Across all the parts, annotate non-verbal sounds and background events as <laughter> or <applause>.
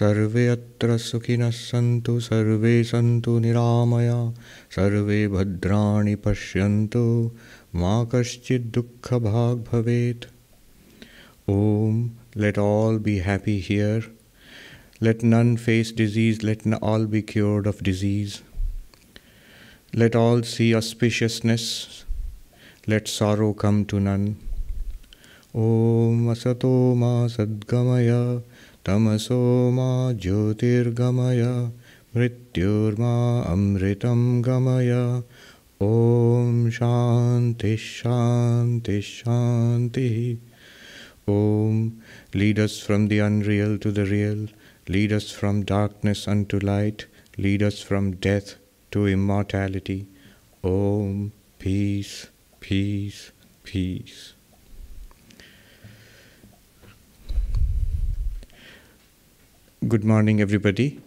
सर्वे अत्र सुखिनः सन्तु, सर्वे सन्तु निरामया, सर्वे भद्राणि पश्यन्तु, मा कश्चित् दुःखभाग् भवेत्। Om let all be happy here let none face disease let न all be cured of disease let all see auspiciousness let sorrow come to none ॐ असतो मा सद्गमय तमसो मा ज्योतिर्गमय मृत्युर्मा अमृतं गमय ॐ शान्तिः शान्तिः शान्तिः ॐ lead us from the unreal to the real, lead us from darkness unto light, lead us from death to immortality. Om, peace, peace, peace. Good morning, everybody.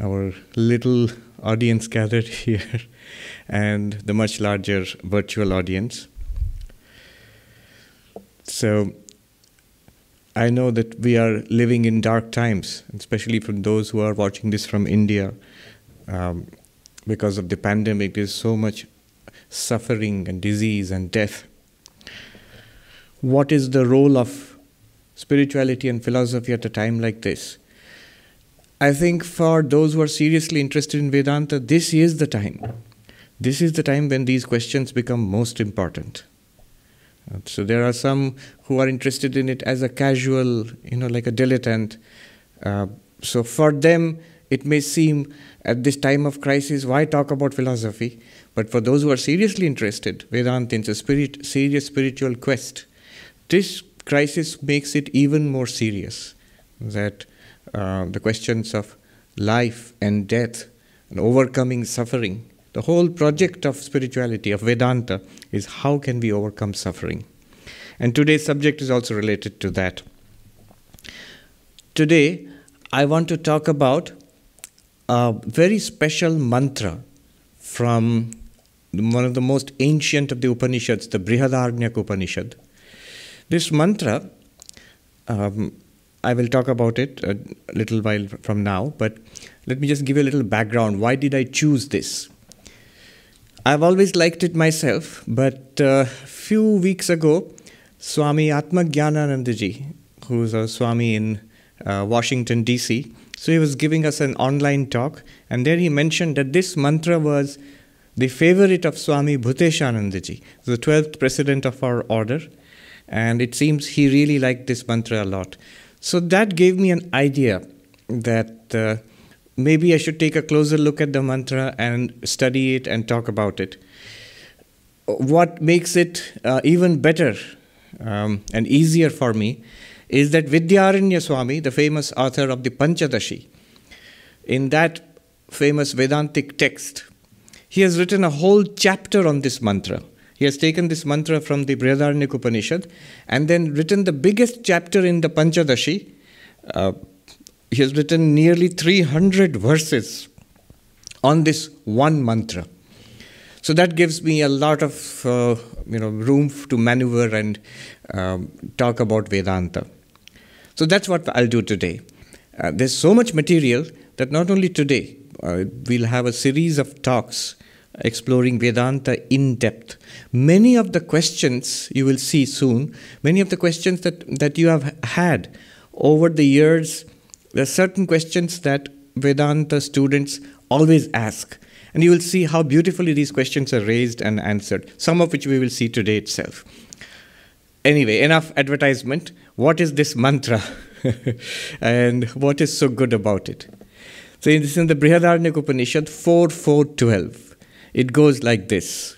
Our little audience gathered <laughs> here and the much larger virtual audience. So, I know that we are living in dark times, especially for those who are watching this from India. Um, because of the pandemic, there's so much suffering and disease and death. What is the role of spirituality and philosophy at a time like this? I think for those who are seriously interested in Vedanta, this is the time. This is the time when these questions become most important. So there are some who are interested in it as a casual, you know, like a dilettante. Uh, so for them, it may seem at this time of crisis, why talk about philosophy? But for those who are seriously interested, Vedanta is a spirit, serious spiritual quest. This crisis makes it even more serious. That uh, the questions of life and death and overcoming suffering. The whole project of spirituality, of Vedanta, is how can we overcome suffering. And today's subject is also related to that. Today, I want to talk about a very special mantra from one of the most ancient of the Upanishads, the Brihadaranyaka Upanishad. This mantra, um, I will talk about it a little while from now, but let me just give you a little background. Why did I choose this? I've always liked it myself, but a uh, few weeks ago, Swami Atmagyananandaji, who's a Swami in uh, Washington, D.C., so he was giving us an online talk, and there he mentioned that this mantra was the favorite of Swami Bhuteshanandaji, the 12th president of our order, and it seems he really liked this mantra a lot. So that gave me an idea that uh, maybe I should take a closer look at the mantra and study it and talk about it. What makes it uh, even better um, and easier for me is that Vidyaranya Swami, the famous author of the Panchadashi, in that famous Vedantic text, he has written a whole chapter on this mantra. He has taken this mantra from the Brihadaranyaka Upanishad and then written the biggest chapter in the Panchadashi. Uh, he has written nearly 300 verses on this one mantra. So that gives me a lot of uh, you know room to maneuver and um, talk about Vedanta. So that's what I'll do today. Uh, there's so much material that not only today uh, we'll have a series of talks exploring Vedanta in depth. Many of the questions you will see soon, many of the questions that, that you have had over the years, there are certain questions that Vedanta students always ask. And you will see how beautifully these questions are raised and answered, some of which we will see today itself. Anyway, enough advertisement. What is this mantra? <laughs> and what is so good about it? So, this is in the Brihadaranyaka Upanishad 4 4 12. It goes like this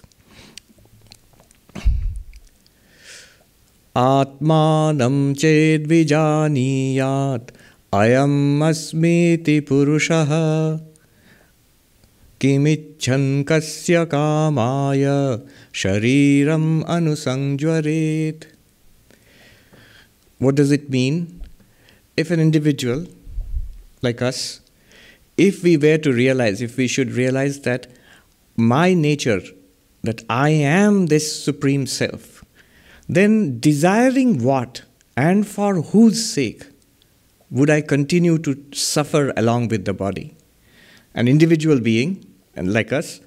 आत्मानं चेद्विजानीयात् अयम् अस्मीति पुरुषः किमिच्छन् कस्य कामाय शरीरम् अनुसञ्ज्वरेत् What does it mean? If an individual like us, if we were to realize, if we should realize that my nature, that I am this Supreme Self, then desiring what and for whose sake would I continue to suffer along with the body? An individual being, and like us,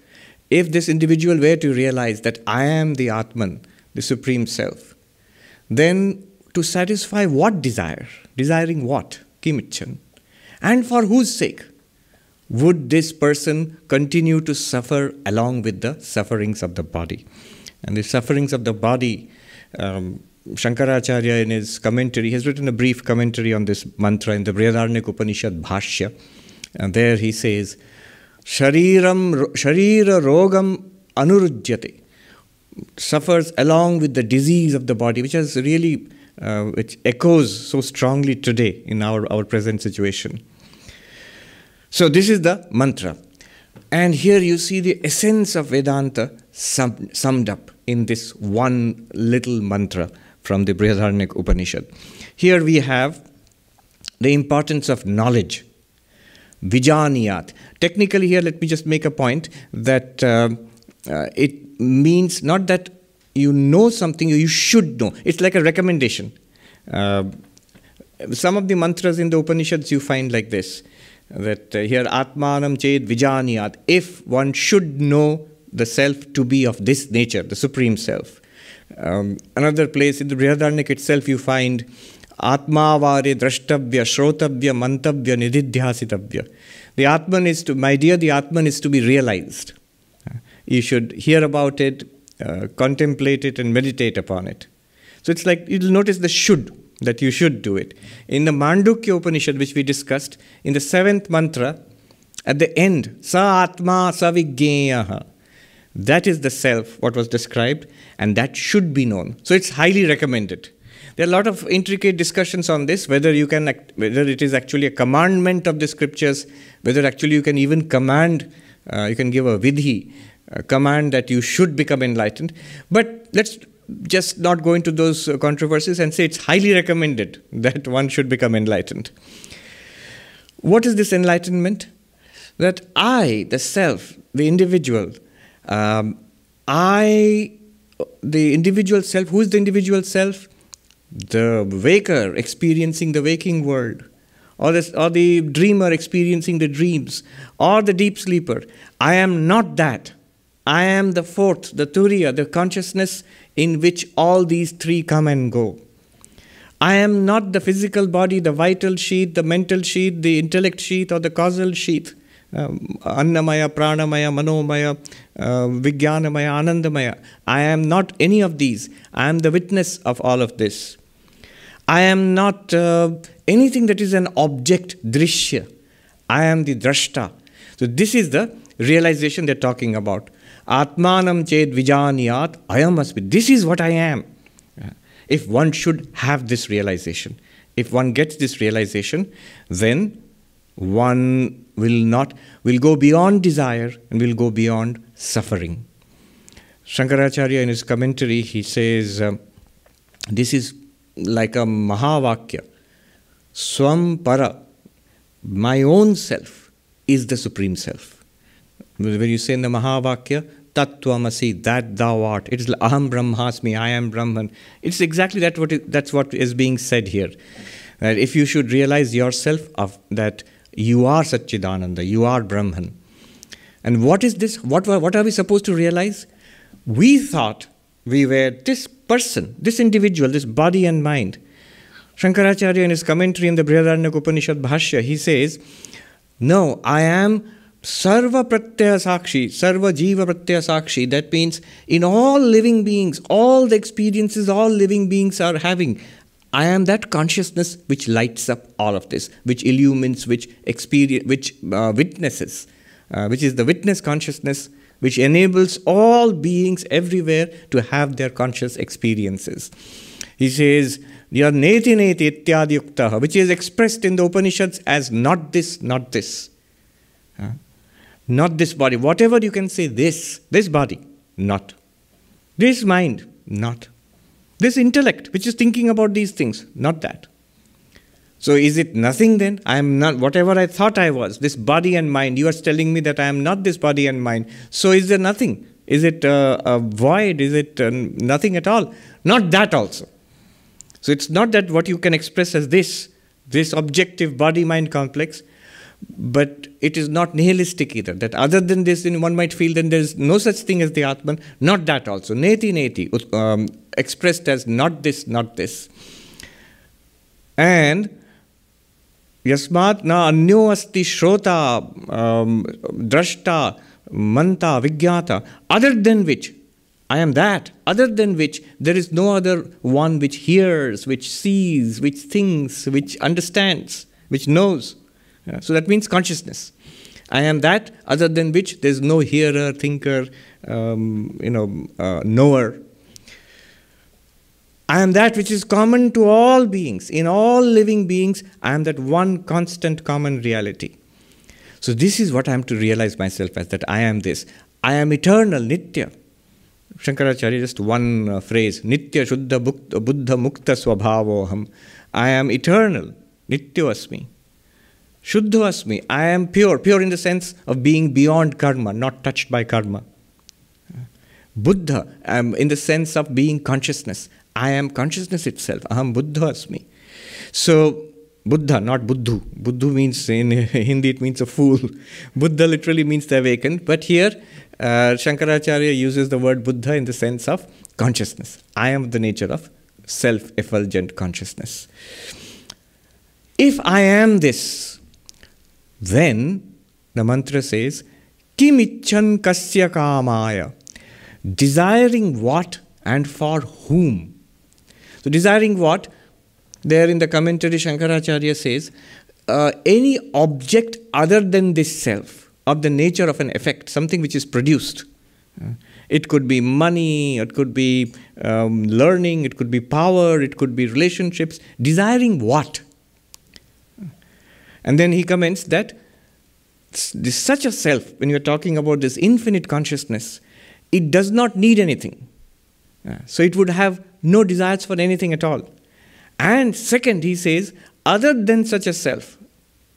if this individual were to realize that I am the Atman, the Supreme Self, then to satisfy what desire? Desiring what? Kimichan. And for whose sake? Would this person continue to suffer along with the sufferings of the body? And the sufferings of the body, um, Shankaracharya in his commentary has written a brief commentary on this mantra in the Brihadaranyaka Upanishad Bhashya. And there he says, Shariram, Sharira Rogam Anurujyate suffers along with the disease of the body, which has really, uh, which echoes so strongly today in our, our present situation. So, this is the mantra. And here you see the essence of Vedanta sum, summed up in this one little mantra from the Brihadaranyaka Upanishad. Here we have the importance of knowledge. Vijaniyat. Technically, here let me just make a point that uh, uh, it means not that you know something, you should know. It's like a recommendation. Uh, some of the mantras in the Upanishads you find like this that uh, here Atmanam Ched Vijaniyat, if one should know the self to be of this nature, the Supreme Self. Um, another place in the Brihadaranyaka itself you find Atmavare Drashtavya, Shrotavya, Mantavya, Nididhyasitavya. The Atman is to, my dear, the Atman is to be realized. You should hear about it, uh, contemplate it, and meditate upon it. So it's like you'll notice the should, that you should do it. In the Mandukya Upanishad, which we discussed, in the seventh mantra, at the end, Sa Atma Savigneyaha. That is the self, what was described, and that should be known. So it's highly recommended. There are a lot of intricate discussions on this, whether you can, whether it is actually a commandment of the scriptures, whether actually you can even command, uh, you can give a vidhi, a command that you should become enlightened. But let's just not go into those controversies and say it's highly recommended <laughs> that one should become enlightened. What is this enlightenment? That I, the self, the individual, um, I, the individual self, who is the individual self? The waker experiencing the waking world, or the, or the dreamer experiencing the dreams, or the deep sleeper. I am not that. I am the fourth, the turiya, the consciousness in which all these three come and go. I am not the physical body, the vital sheath, the mental sheath, the intellect sheath, or the causal sheath. Um, Annamaya, Pranamaya, Manomaya, uh, Vijnanamaya, Anandamaya. I am not any of these. I am the witness of all of this. I am not uh, anything that is an object, drishya. I am the drashta. So, this is the realization they're talking about. Atmanam ched vijaniyat, ayam asmi. This is what I am. If one should have this realization, if one gets this realization, then one will not will go beyond desire and will go beyond suffering. Shankaracharya in his commentary he says uh, this is like a mahavakya. Swam para, my own self is the supreme self. When you say in the Mahavakya, Tattvamasi, that thou art. It is Aham Brahmasmi, I am Brahman. It's exactly that what is, that's what is being said here. That if you should realize yourself of that you are Satchidananda, you are Brahman. And what is this? What, what are we supposed to realize? We thought we were this person, this individual, this body and mind. Shankaracharya in his commentary in the Brihadaranyaka Upanishad Bhashya, he says, No, I am Sarva Pratyaya Sakshi, Sarva Jiva Pratyaya Sakshi, that means in all living beings, all the experiences all living beings are having, I am that consciousness which lights up all of this, which illumines, which experience, which uh, witnesses, uh, which is the witness consciousness, which enables all beings everywhere to have their conscious experiences. He says, Neti Neti Ityadi which is expressed in the Upanishads as not this, not this. Uh, not this body. Whatever you can say, this, this body, not. This mind, not. This intellect, which is thinking about these things, not that. So is it nothing then? I am not whatever I thought I was, this body and mind. You are telling me that I am not this body and mind. So is there nothing? Is it uh, a void? Is it uh, nothing at all? Not that also. So it's not that what you can express as this, this objective body mind complex, but it is not nihilistic either. That other than this, one might feel then there is no such thing as the Atman. Not that also. Neti neti, um, expressed as not this, not this. And yasmat na anyo asti shrota, um, drashta, manta, vigyata, other than which, I am that, other than which there is no other one which hears, which sees, which thinks, which understands, which knows. Yeah, so that means consciousness. I am that, other than which there is no hearer, thinker, um, you know, uh, knower. I am that which is common to all beings. In all living beings, I am that one constant common reality. So, this is what I am to realize myself as that I am this. I am eternal, Nitya. Shankaracharya, just one uh, phrase Nitya Shuddha Buddha Mukta Swabhavoham. I am eternal, Nitya Asmi. Shuddha Asmi. I am pure, pure in the sense of being beyond karma, not touched by karma. Buddha, am in the sense of being consciousness. I am consciousness itself. Aham Buddha Asmi. So, Buddha, not Buddhu. Buddhu means, in <laughs> Hindi, it means a fool. Buddha literally means the awakened. But here, uh, Shankaracharya uses the word Buddha in the sense of consciousness. I am the nature of self effulgent consciousness. If I am this, then the mantra says, Kimichan kasya kamaya, desiring what and for whom. So, desiring what? There in the commentary, Shankaracharya says, uh, any object other than this self of the nature of an effect, something which is produced. Uh, it could be money, it could be um, learning, it could be power, it could be relationships. Desiring what? And then he comments that this, such a self, when you're talking about this infinite consciousness, it does not need anything. Uh, so it would have no desires for anything at all. And second, he says, other than such a self,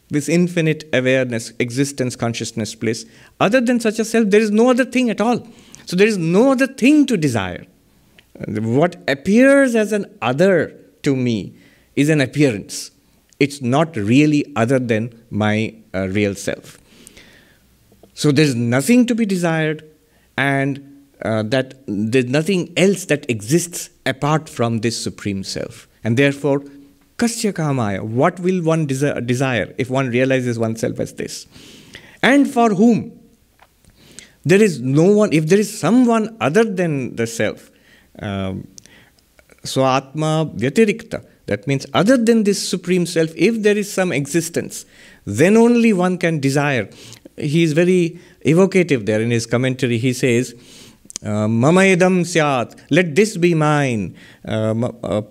this infinite awareness, existence, consciousness bliss. Other than such a self, there is no other thing at all. So there is no other thing to desire. What appears as an other to me is an appearance. It's not really other than my uh, real self. So there's nothing to be desired, and uh, that there's nothing else that exists apart from this supreme self. And therefore, Kasya kamaya, what will one desi- desire if one realizes oneself as this? And for whom? There is no one, if there is someone other than the self, um, so Atma Vyatirikta, that means other than this Supreme Self, if there is some existence, then only one can desire. He is very evocative there in his commentary. He says, Mama idam syat, let this be mine. Uh, uh,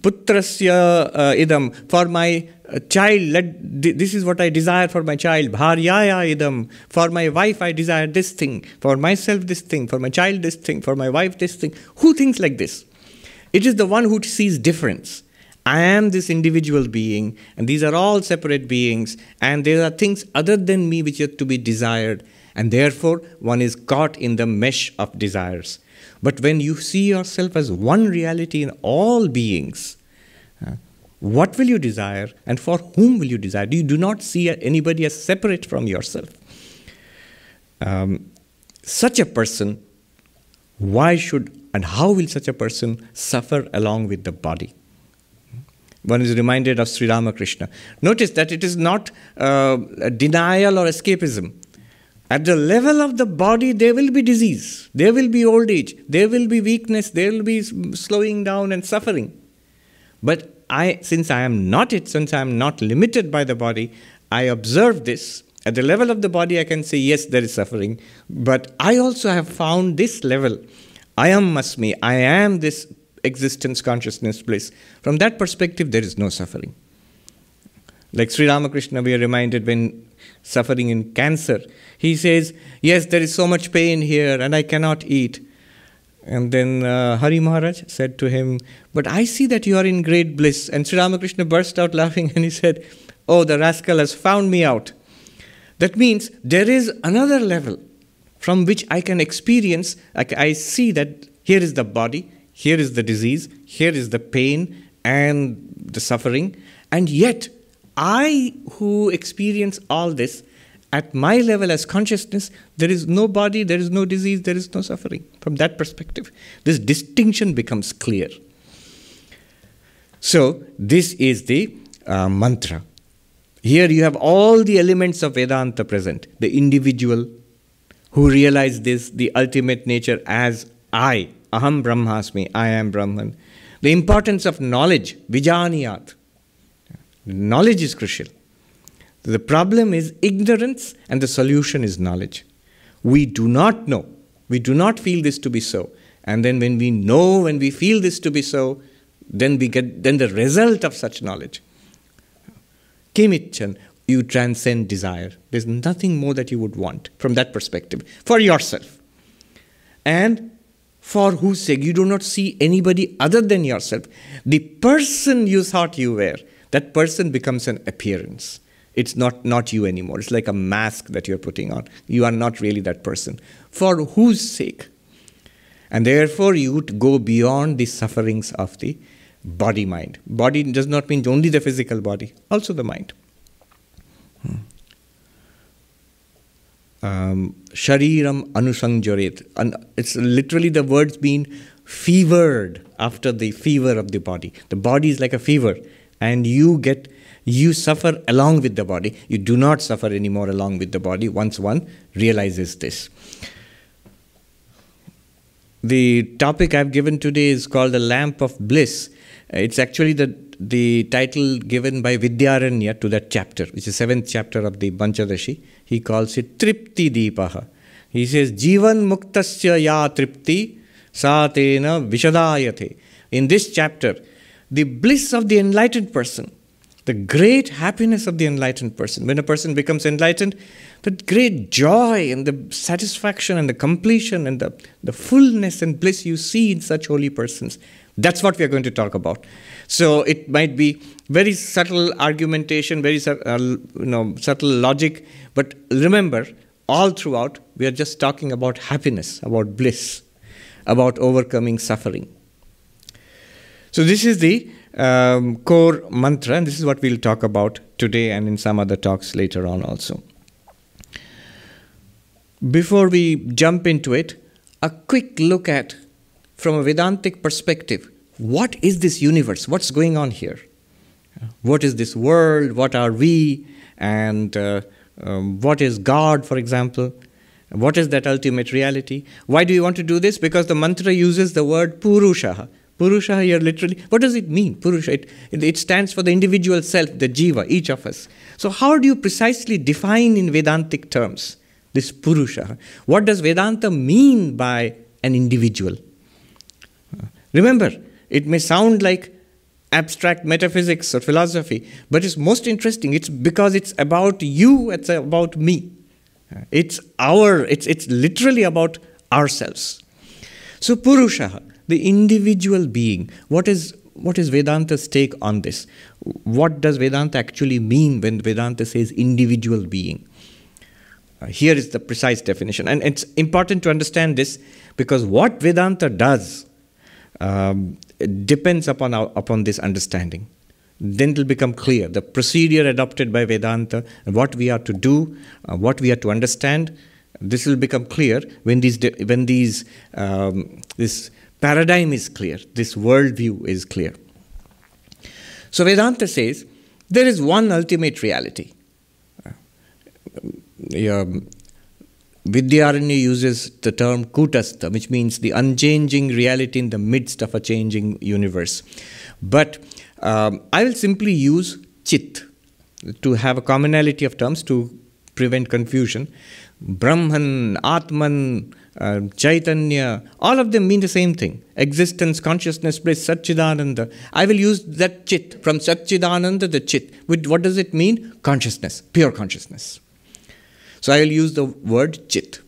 putrasya uh, idam, for my uh, child, let this is what I desire for my child. Bharyaya idam, for my wife I desire this thing, for myself this thing, for my child this thing, for my wife this thing. Who thinks like this? It is the one who sees difference. I am this individual being, and these are all separate beings, and there are things other than me which are to be desired, and therefore one is caught in the mesh of desires. But when you see yourself as one reality in all beings, uh, what will you desire and for whom will you desire? You do not see anybody as separate from yourself. Um, such a person, why should and how will such a person suffer along with the body? One is reminded of Sri Ramakrishna. Notice that it is not uh, denial or escapism. At the level of the body, there will be disease, there will be old age, there will be weakness, there will be slowing down and suffering. But I, since I am not it, since I am not limited by the body, I observe this. At the level of the body, I can say, yes, there is suffering. But I also have found this level. I am Asmi. I am this existence, consciousness, bliss. From that perspective, there is no suffering. Like Sri Ramakrishna, we are reminded when suffering in cancer. He says, Yes, there is so much pain here and I cannot eat. And then uh, Hari Maharaj said to him, But I see that you are in great bliss. And Sri Ramakrishna burst out laughing and he said, Oh, the rascal has found me out. That means there is another level from which I can experience, like I see that here is the body, here is the disease, here is the pain and the suffering, and yet I who experience all this, at my level as consciousness, there is no body, there is no disease, there is no suffering. From that perspective, this distinction becomes clear. So, this is the uh, mantra. Here you have all the elements of Vedanta present the individual who realize this, the ultimate nature as I, Aham Brahmasmi, I am Brahman. The importance of knowledge, Vijaniyat. Knowledge is crucial. The problem is ignorance, and the solution is knowledge. We do not know. We do not feel this to be so. And then when we know, when we feel this to be so, then we get then the result of such knowledge. Kimichan, you transcend desire. There's nothing more that you would want from that perspective for yourself. And for whose sake you do not see anybody other than yourself. The person you thought you were, that person becomes an appearance. It's not, not you anymore. It's like a mask that you're putting on. You are not really that person. For whose sake? And therefore, you would go beyond the sufferings of the body mind. Body does not mean only the physical body, also the mind. Hmm. Um, shariram anusanjvaret. And it's literally the words mean fevered after the fever of the body. The body is like a fever, and you get you suffer along with the body. You do not suffer anymore along with the body once one realizes this. The topic I've given today is called the lamp of bliss. It's actually the the title given by Vidyaranya to that chapter, which is seventh chapter of the Panchadashi. He calls it Tripti Deepaha. He says, Jivan Muktasya Ya Tripti Satena Vishadayate. In this chapter, the bliss of the enlightened person the great happiness of the enlightened person. When a person becomes enlightened, the great joy and the satisfaction and the completion and the, the fullness and bliss you see in such holy persons. That's what we are going to talk about. So it might be very subtle argumentation, very uh, you know, subtle logic, but remember, all throughout, we are just talking about happiness, about bliss, about overcoming suffering. So this is the um, core mantra, and this is what we'll talk about today and in some other talks later on also. Before we jump into it, a quick look at, from a Vedantic perspective, what is this universe? What's going on here? What is this world? What are we? And uh, um, what is God, for example? What is that ultimate reality? Why do you want to do this? Because the mantra uses the word Purusha, Purusha here literally, what does it mean? Purusha, it, it stands for the individual self, the jiva, each of us. So, how do you precisely define in Vedantic terms this Purusha? What does Vedanta mean by an individual? Remember, it may sound like abstract metaphysics or philosophy, but it's most interesting. It's because it's about you, it's about me. It's our, it's, it's literally about ourselves. So, Purusha the individual being. What is what is Vedanta's take on this? What does Vedanta actually mean when Vedanta says individual being? Uh, here is the precise definition. And it's important to understand this because what Vedanta does um, depends upon, our, upon this understanding. Then it will become clear the procedure adopted by Vedanta, what we are to do, uh, what we are to understand. This will become clear when these, when these um, this paradigm is clear, this worldview is clear. So Vedanta says there is one ultimate reality. Um, Vidyaranya uses the term kutastha, which means the unchanging reality in the midst of a changing universe. But um, I will simply use chit to have a commonality of terms to prevent confusion. Brahman, Atman, uh, Chaitanya, all of them mean the same thing existence, consciousness, bliss, Satchidananda. I will use that chit from Satchidananda, the chit. What does it mean? Consciousness, pure consciousness. So I will use the word chit.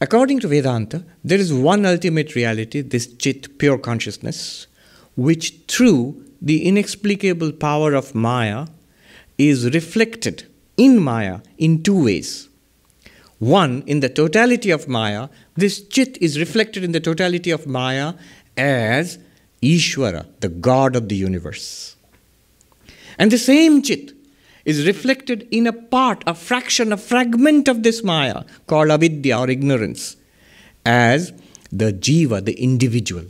According to Vedanta, there is one ultimate reality, this chit, pure consciousness, which through the inexplicable power of Maya is reflected in Maya in two ways. One, in the totality of Maya, this chit is reflected in the totality of Maya as Ishvara, the God of the universe. And the same Chit is reflected in a part, a fraction, a fragment of this Maya called avidya or ignorance as the Jiva, the individual.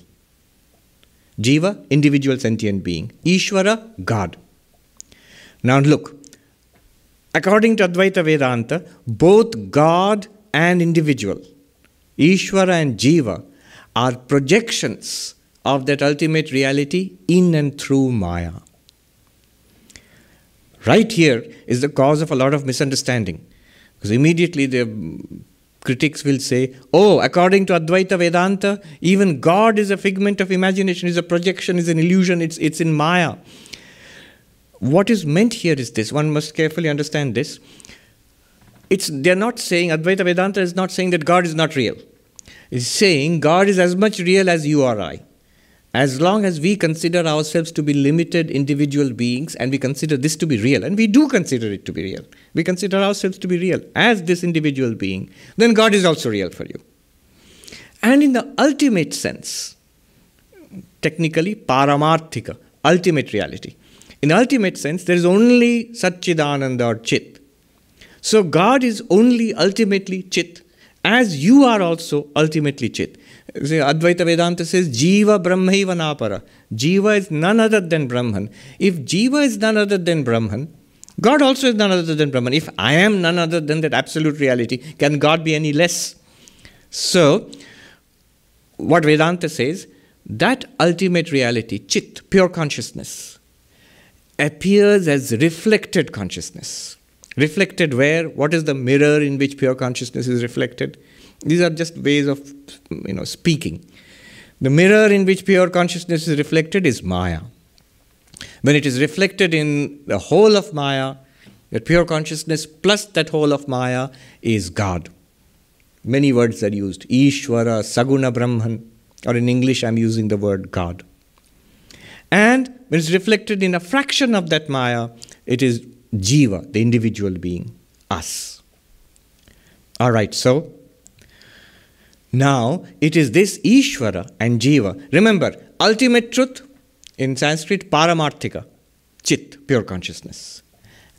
Jiva, individual sentient being. Ishvara, God. Now look, according to Advaita Vedanta, both God and individual, Ishvara and Jiva, are projections of that ultimate reality in and through Maya. Right here is the cause of a lot of misunderstanding. Because immediately the critics will say, oh, according to Advaita Vedanta, even God is a figment of imagination, is a projection, is an illusion, it's, it's in Maya. What is meant here is this one must carefully understand this. It's, they're not saying, Advaita Vedanta is not saying that God is not real. It's saying God is as much real as you or I. As long as we consider ourselves to be limited individual beings and we consider this to be real, and we do consider it to be real, we consider ourselves to be real as this individual being, then God is also real for you. And in the ultimate sense, technically, paramarthika, ultimate reality. In the ultimate sense, there is only Satchidananda or Chit. So God is only ultimately Chit, as you are also ultimately Chit. Advaita Vedanta says Jiva Brahmaiva Napara. Jiva is none other than Brahman. If Jiva is none other than Brahman, God also is none other than Brahman. If I am none other than that absolute reality, can God be any less? So, what Vedanta says, that ultimate reality, chit, pure consciousness, appears as reflected consciousness. Reflected where? What is the mirror in which pure consciousness is reflected? These are just ways of you know speaking. The mirror in which pure consciousness is reflected is Maya. When it is reflected in the whole of Maya, that pure consciousness plus that whole of Maya is God. Many words are used Ishvara, Saguna Brahman, or in English I'm using the word God. And when it's reflected in a fraction of that Maya, it is Jiva, the individual being, us. All right, so now it is this Ishvara and Jiva. Remember, ultimate truth in Sanskrit, Paramarthika, Chit, pure consciousness.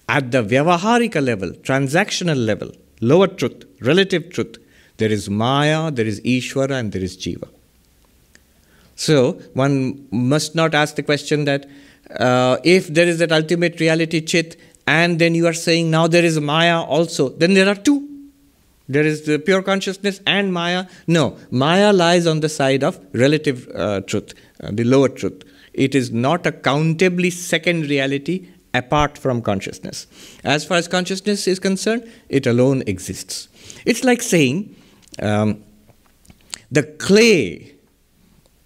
At the Vyavaharika level, transactional level, lower truth, relative truth, there is Maya, there is Ishvara, and there is Jiva. So one must not ask the question that uh, if there is that ultimate reality, Chit, and then you are saying now there is Maya also, then there are two. There is the pure consciousness and Maya. No, Maya lies on the side of relative uh, truth, uh, the lower truth. It is not a countably second reality apart from consciousness. As far as consciousness is concerned, it alone exists. It's like saying um, the clay,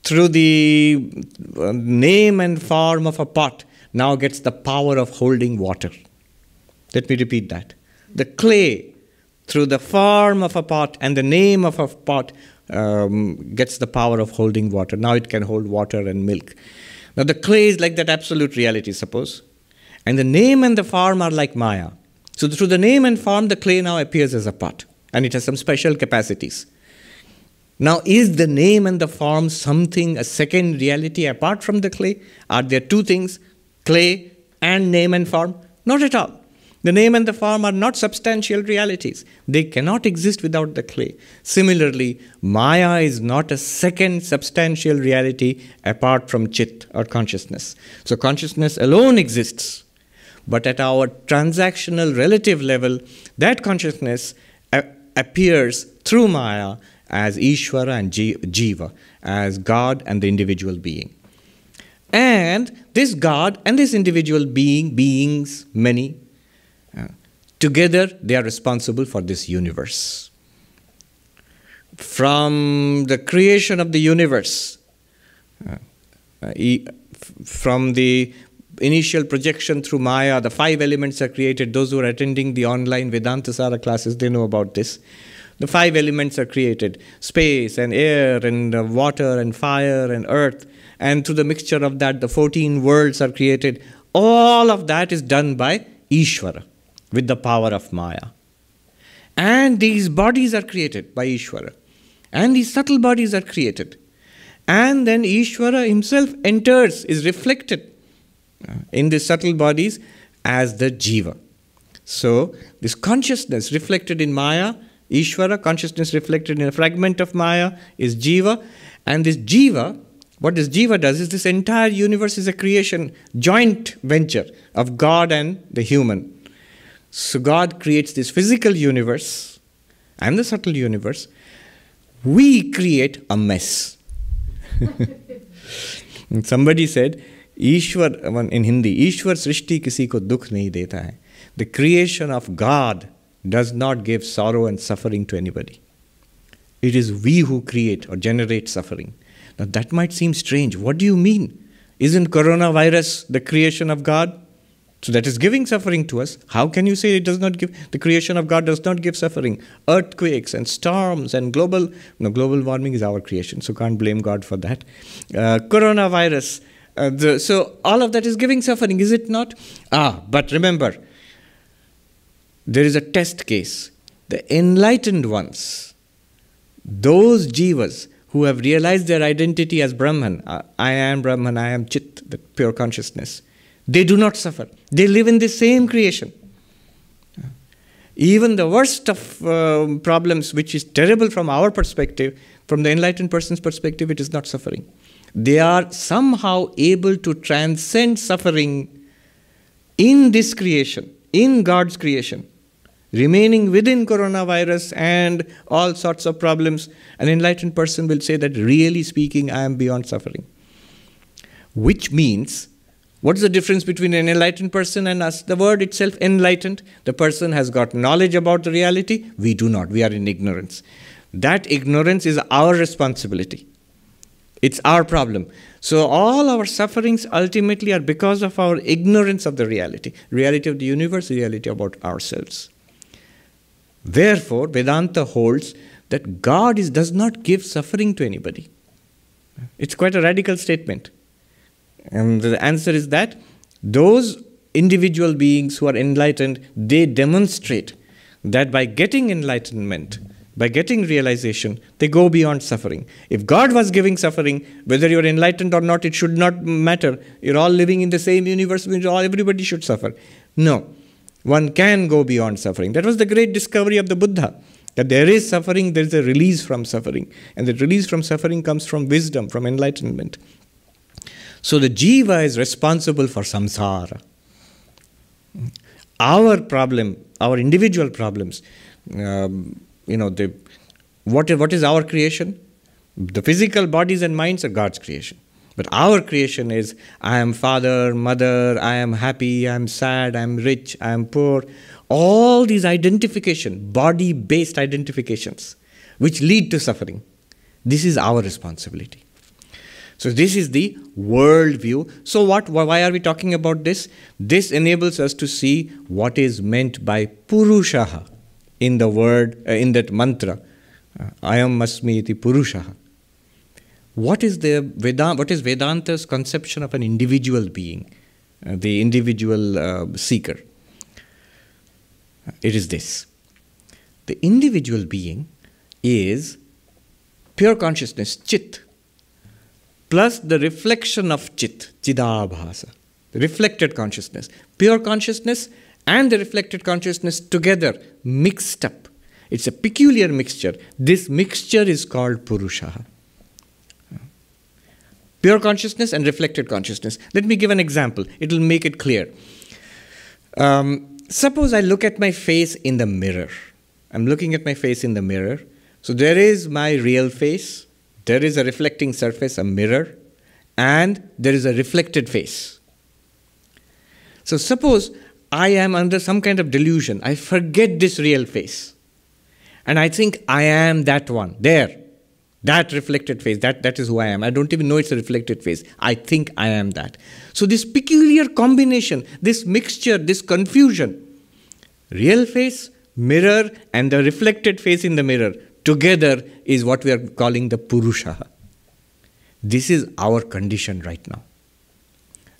through the uh, name and form of a pot, now gets the power of holding water. Let me repeat that. The clay through the form of a pot and the name of a pot um, gets the power of holding water. Now it can hold water and milk. Now the clay is like that absolute reality, suppose. And the name and the form are like Maya. So through the name and form, the clay now appears as a pot. And it has some special capacities. Now, is the name and the form something, a second reality apart from the clay? Are there two things, clay and name and form? Not at all. The name and the form are not substantial realities. They cannot exist without the clay. Similarly, Maya is not a second substantial reality apart from Chit or consciousness. So, consciousness alone exists. But at our transactional relative level, that consciousness appears through Maya as Ishvara and Jiva, as God and the individual being. And this God and this individual being, beings, many, Together, they are responsible for this universe. From the creation of the universe, uh, uh, from the initial projection through Maya, the five elements are created. Those who are attending the online Vedanta Sara classes, they know about this. The five elements are created space and air and uh, water and fire and earth. And through the mixture of that, the 14 worlds are created. All of that is done by Ishvara with the power of Maya. And these bodies are created by Ishvara. And these subtle bodies are created. And then Ishvara himself enters, is reflected uh, in the subtle bodies as the jiva. So, this consciousness reflected in Maya, Ishvara, consciousness reflected in a fragment of Maya, is jiva. And this jiva, what this jiva does is this entire universe is a creation, joint venture of God and the human. So God creates this physical universe and the subtle universe. We create a mess. <laughs> somebody said, Ishwar, in Hindi, Ishwar Srishti kisi ko dukh nahi deta hai. The creation of God does not give sorrow and suffering to anybody. It is we who create or generate suffering. Now that might seem strange. What do you mean? Isn't coronavirus the creation of God? So that is giving suffering to us. How can you say it does not give the creation of God does not give suffering? Earthquakes and storms and global no global warming is our creation, so can't blame God for that. Uh, coronavirus. Uh, the, so all of that is giving suffering, is it not? Ah, but remember, there is a test case. The enlightened ones, those jivas who have realized their identity as Brahman, uh, I am Brahman, I am Chit, the pure consciousness, they do not suffer. They live in the same creation. Even the worst of uh, problems, which is terrible from our perspective, from the enlightened person's perspective, it is not suffering. They are somehow able to transcend suffering in this creation, in God's creation remaining within coronavirus and all sorts of problems, an enlightened person will say that really speaking, I am beyond suffering. Which means, what's the difference between an enlightened person and us? The word itself, enlightened, the person has got knowledge about the reality. We do not, we are in ignorance. That ignorance is our responsibility. It's our problem. So all our sufferings ultimately are because of our ignorance of the reality, reality of the universe, reality about ourselves. Therefore, Vedanta holds that God is, does not give suffering to anybody. It's quite a radical statement. And the answer is that those individual beings who are enlightened, they demonstrate that by getting enlightenment, by getting realization, they go beyond suffering. If God was giving suffering, whether you're enlightened or not, it should not matter. You're all living in the same universe, everybody should suffer. No. One can go beyond suffering. That was the great discovery of the Buddha that there is suffering, there is a release from suffering. And the release from suffering comes from wisdom, from enlightenment. So the jiva is responsible for samsara. Our problem, our individual problems, um, you know, the, what, what is our creation? The physical bodies and minds are God's creation. But our creation is I am father, mother, I am happy, I am sad, I am rich, I am poor. All these identification, body based identifications, which lead to suffering. This is our responsibility. So, this is the world view. So, what, why are we talking about this? This enables us to see what is meant by Purushaha in the word, uh, in that mantra. I Ayam Masmi iti Purushaha what is the Vedanta, what is Vedanta's conception of an individual being, uh, the individual uh, seeker? It is this. The individual being is pure consciousness, chit, plus the reflection of chit, chidabhasa, the reflected consciousness. Pure consciousness and the reflected consciousness together, mixed up. It's a peculiar mixture. This mixture is called Purusha pure consciousness and reflected consciousness. Let me give an example, it will make it clear. Um, suppose I look at my face in the mirror. I'm looking at my face in the mirror. So there is my real face, there is a reflecting surface, a mirror, and there is a reflected face. So suppose I am under some kind of delusion. I forget this real face. And I think I am that one, there. That reflected face, that, that is who I am. I don't even know it's a reflected face. I think I am that. So, this peculiar combination, this mixture, this confusion, real face, mirror, and the reflected face in the mirror together is what we are calling the Purusha. This is our condition right now.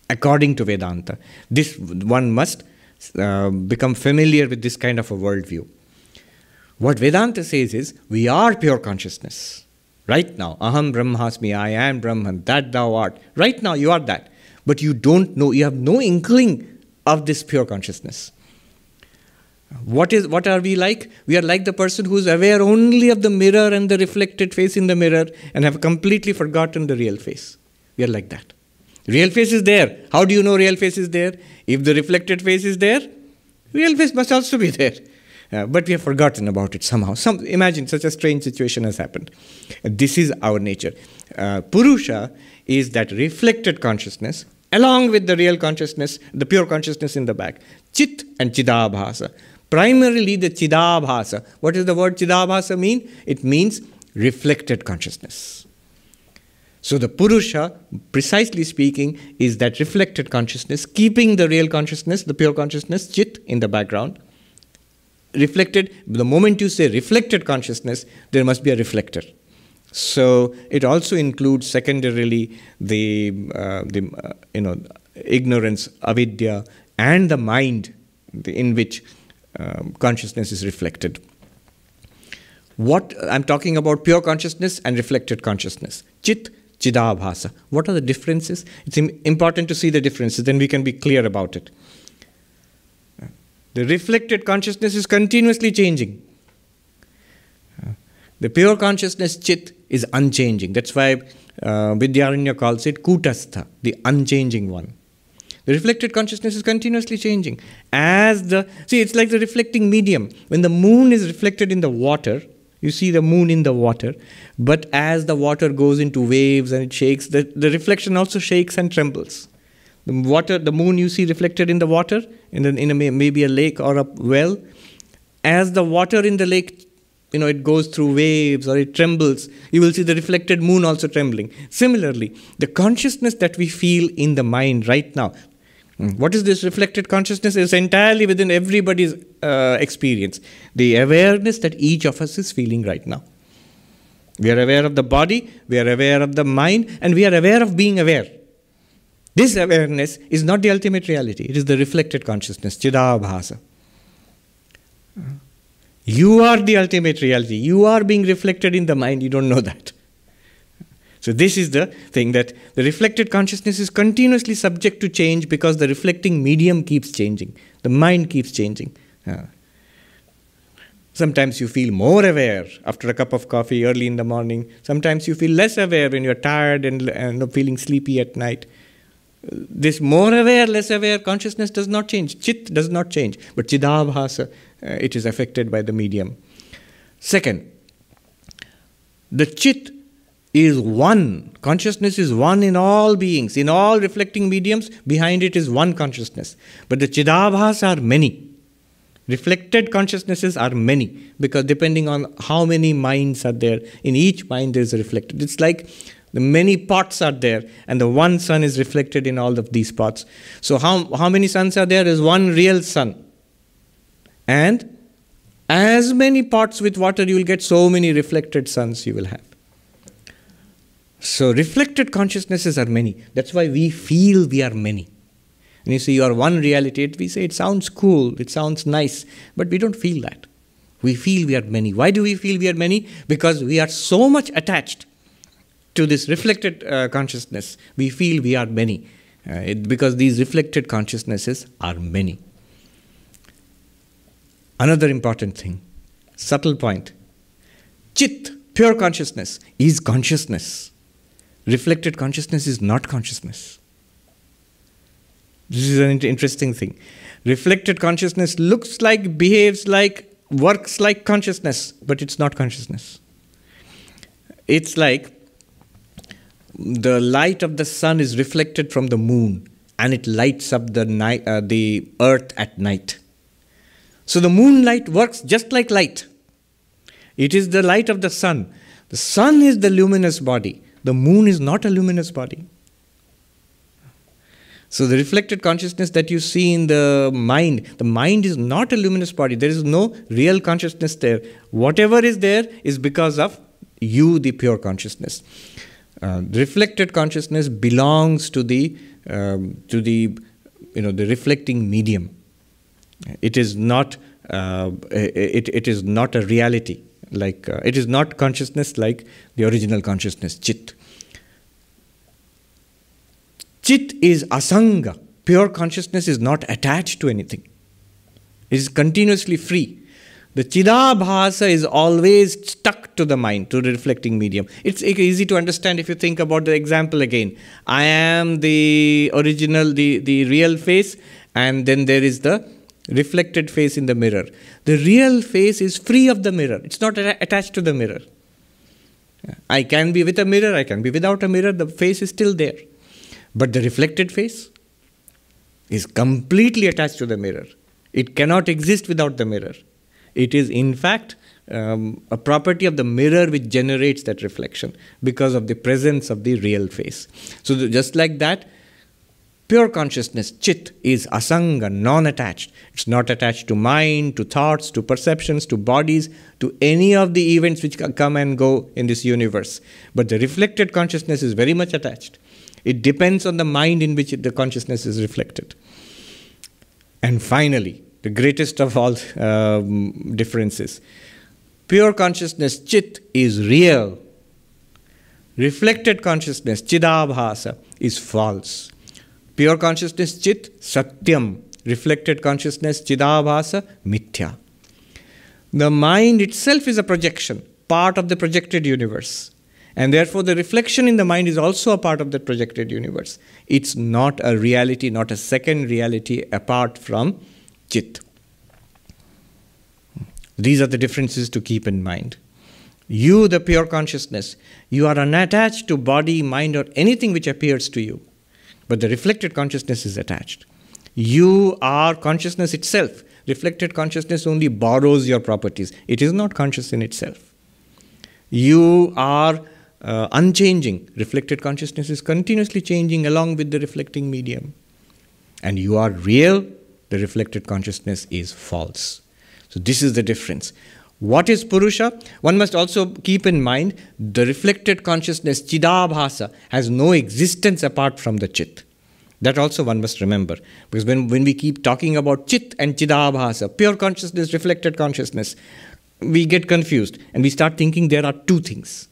According to Vedanta, this one must uh, become familiar with this kind of a worldview. What Vedanta says is we are pure consciousness. Right now, aham brahmasmi, I am Brahman, that thou art. Right now, you are that. but you don't know, you have no inkling of this pure consciousness. What is what are we like? We are like the person who is aware only of the mirror and the reflected face in the mirror and have completely forgotten the real face. We are like that. Real face is there. How do you know real face is there? If the reflected face is there, real face must also be there. Uh, but we have forgotten about it somehow. Some, imagine such a strange situation has happened. This is our nature. Uh, Purusha is that reflected consciousness along with the real consciousness, the pure consciousness in the back. Chit and Chidabhasa. Primarily the Chidabhasa. What does the word Chidabhasa mean? It means reflected consciousness. So the Purusha, precisely speaking, is that reflected consciousness, keeping the real consciousness, the pure consciousness, Chit, in the background reflected, the moment you say reflected consciousness, there must be a reflector. So it also includes secondarily the, uh, the uh, you know, ignorance, avidya, and the mind in which um, consciousness is reflected. What I'm talking about pure consciousness and reflected consciousness. Chit, chidabhasa. What are the differences? It's important to see the differences, then we can be clear about it. The reflected consciousness is continuously changing. The pure consciousness, chit, is unchanging. That's why uh, Vidyaranya calls it kutastha, the unchanging one. The reflected consciousness is continuously changing. As the see, it's like the reflecting medium. When the moon is reflected in the water, you see the moon in the water, but as the water goes into waves and it shakes, the, the reflection also shakes and trembles. The water, the moon you see reflected in the water, in, in a, maybe a lake or a well. As the water in the lake, you know, it goes through waves or it trembles, you will see the reflected moon also trembling. Similarly, the consciousness that we feel in the mind right now, what is this reflected consciousness? Is entirely within everybody's uh, experience. The awareness that each of us is feeling right now. We are aware of the body, we are aware of the mind, and we are aware of being aware. This awareness is not the ultimate reality, it is the reflected consciousness, Chidabhasa. You are the ultimate reality. You are being reflected in the mind, you don't know that. So, this is the thing that the reflected consciousness is continuously subject to change because the reflecting medium keeps changing, the mind keeps changing. Sometimes you feel more aware after a cup of coffee early in the morning. Sometimes you feel less aware when you're tired and, and feeling sleepy at night this more aware, less aware consciousness does not change. Chit does not change, but chidabhasa, uh, it is affected by the medium. Second, the chit is one. Consciousness is one in all beings, in all reflecting mediums. Behind it is one consciousness. But the chidabhas are many. Reflected consciousnesses are many because depending on how many minds are there, in each mind there is a reflected. It's like the many pots are there, and the one sun is reflected in all of these pots. So, how, how many suns are there? Is one real sun. And as many pots with water you will get, so many reflected suns you will have. So, reflected consciousnesses are many. That's why we feel we are many. And you see, you are one reality. We say it sounds cool, it sounds nice, but we don't feel that. We feel we are many. Why do we feel we are many? Because we are so much attached to this reflected uh, consciousness, we feel we are many. Uh, it, because these reflected consciousnesses are many. Another important thing, subtle point Chit, pure consciousness, is consciousness. Reflected consciousness is not consciousness. This is an interesting thing. Reflected consciousness looks like, behaves like, works like consciousness, but it's not consciousness. It's like the light of the sun is reflected from the moon and it lights up the, night, uh, the earth at night. So the moonlight works just like light. It is the light of the sun. The sun is the luminous body. The moon is not a luminous body. So the reflected consciousness that you see in the mind, the mind is not a luminous body. There is no real consciousness there. Whatever is there is because of you, the pure consciousness. Uh, reflected consciousness belongs to the um, to the you know the reflecting medium. It is not uh, it, it is not a reality like uh, it is not consciousness like the original consciousness chit. Chit is asanga. Pure consciousness is not attached to anything. It is continuously free. The Chidabhasa is always stuck to the mind, to the reflecting medium. It's easy to understand if you think about the example again. I am the original, the, the real face, and then there is the reflected face in the mirror. The real face is free of the mirror, it's not attached to the mirror. I can be with a mirror, I can be without a mirror, the face is still there. But the reflected face is completely attached to the mirror. It cannot exist without the mirror. It is, in fact, um, a property of the mirror which generates that reflection because of the presence of the real face. So, the, just like that, pure consciousness, chit, is asanga, non attached. It's not attached to mind, to thoughts, to perceptions, to bodies, to any of the events which come and go in this universe. But the reflected consciousness is very much attached. It depends on the mind in which the consciousness is reflected. And finally, the greatest of all um, differences. Pure consciousness, chit, is real. Reflected consciousness, chidabhasa, is false. Pure consciousness, chit, satyam. Reflected consciousness, chidabhasa, mithya. The mind itself is a projection, part of the projected universe. And therefore, the reflection in the mind is also a part of that projected universe. It's not a reality, not a second reality apart from chit. These are the differences to keep in mind. You, the pure consciousness, you are unattached to body, mind, or anything which appears to you. But the reflected consciousness is attached. You are consciousness itself. Reflected consciousness only borrows your properties, it is not conscious in itself. You are uh, unchanging. Reflected consciousness is continuously changing along with the reflecting medium. And you are real, the reflected consciousness is false. So, this is the difference. What is Purusha? One must also keep in mind the reflected consciousness, Chidabhasa, has no existence apart from the Chit. That also one must remember. Because when, when we keep talking about Chit and Chidabhasa, pure consciousness, reflected consciousness, we get confused and we start thinking there are two things.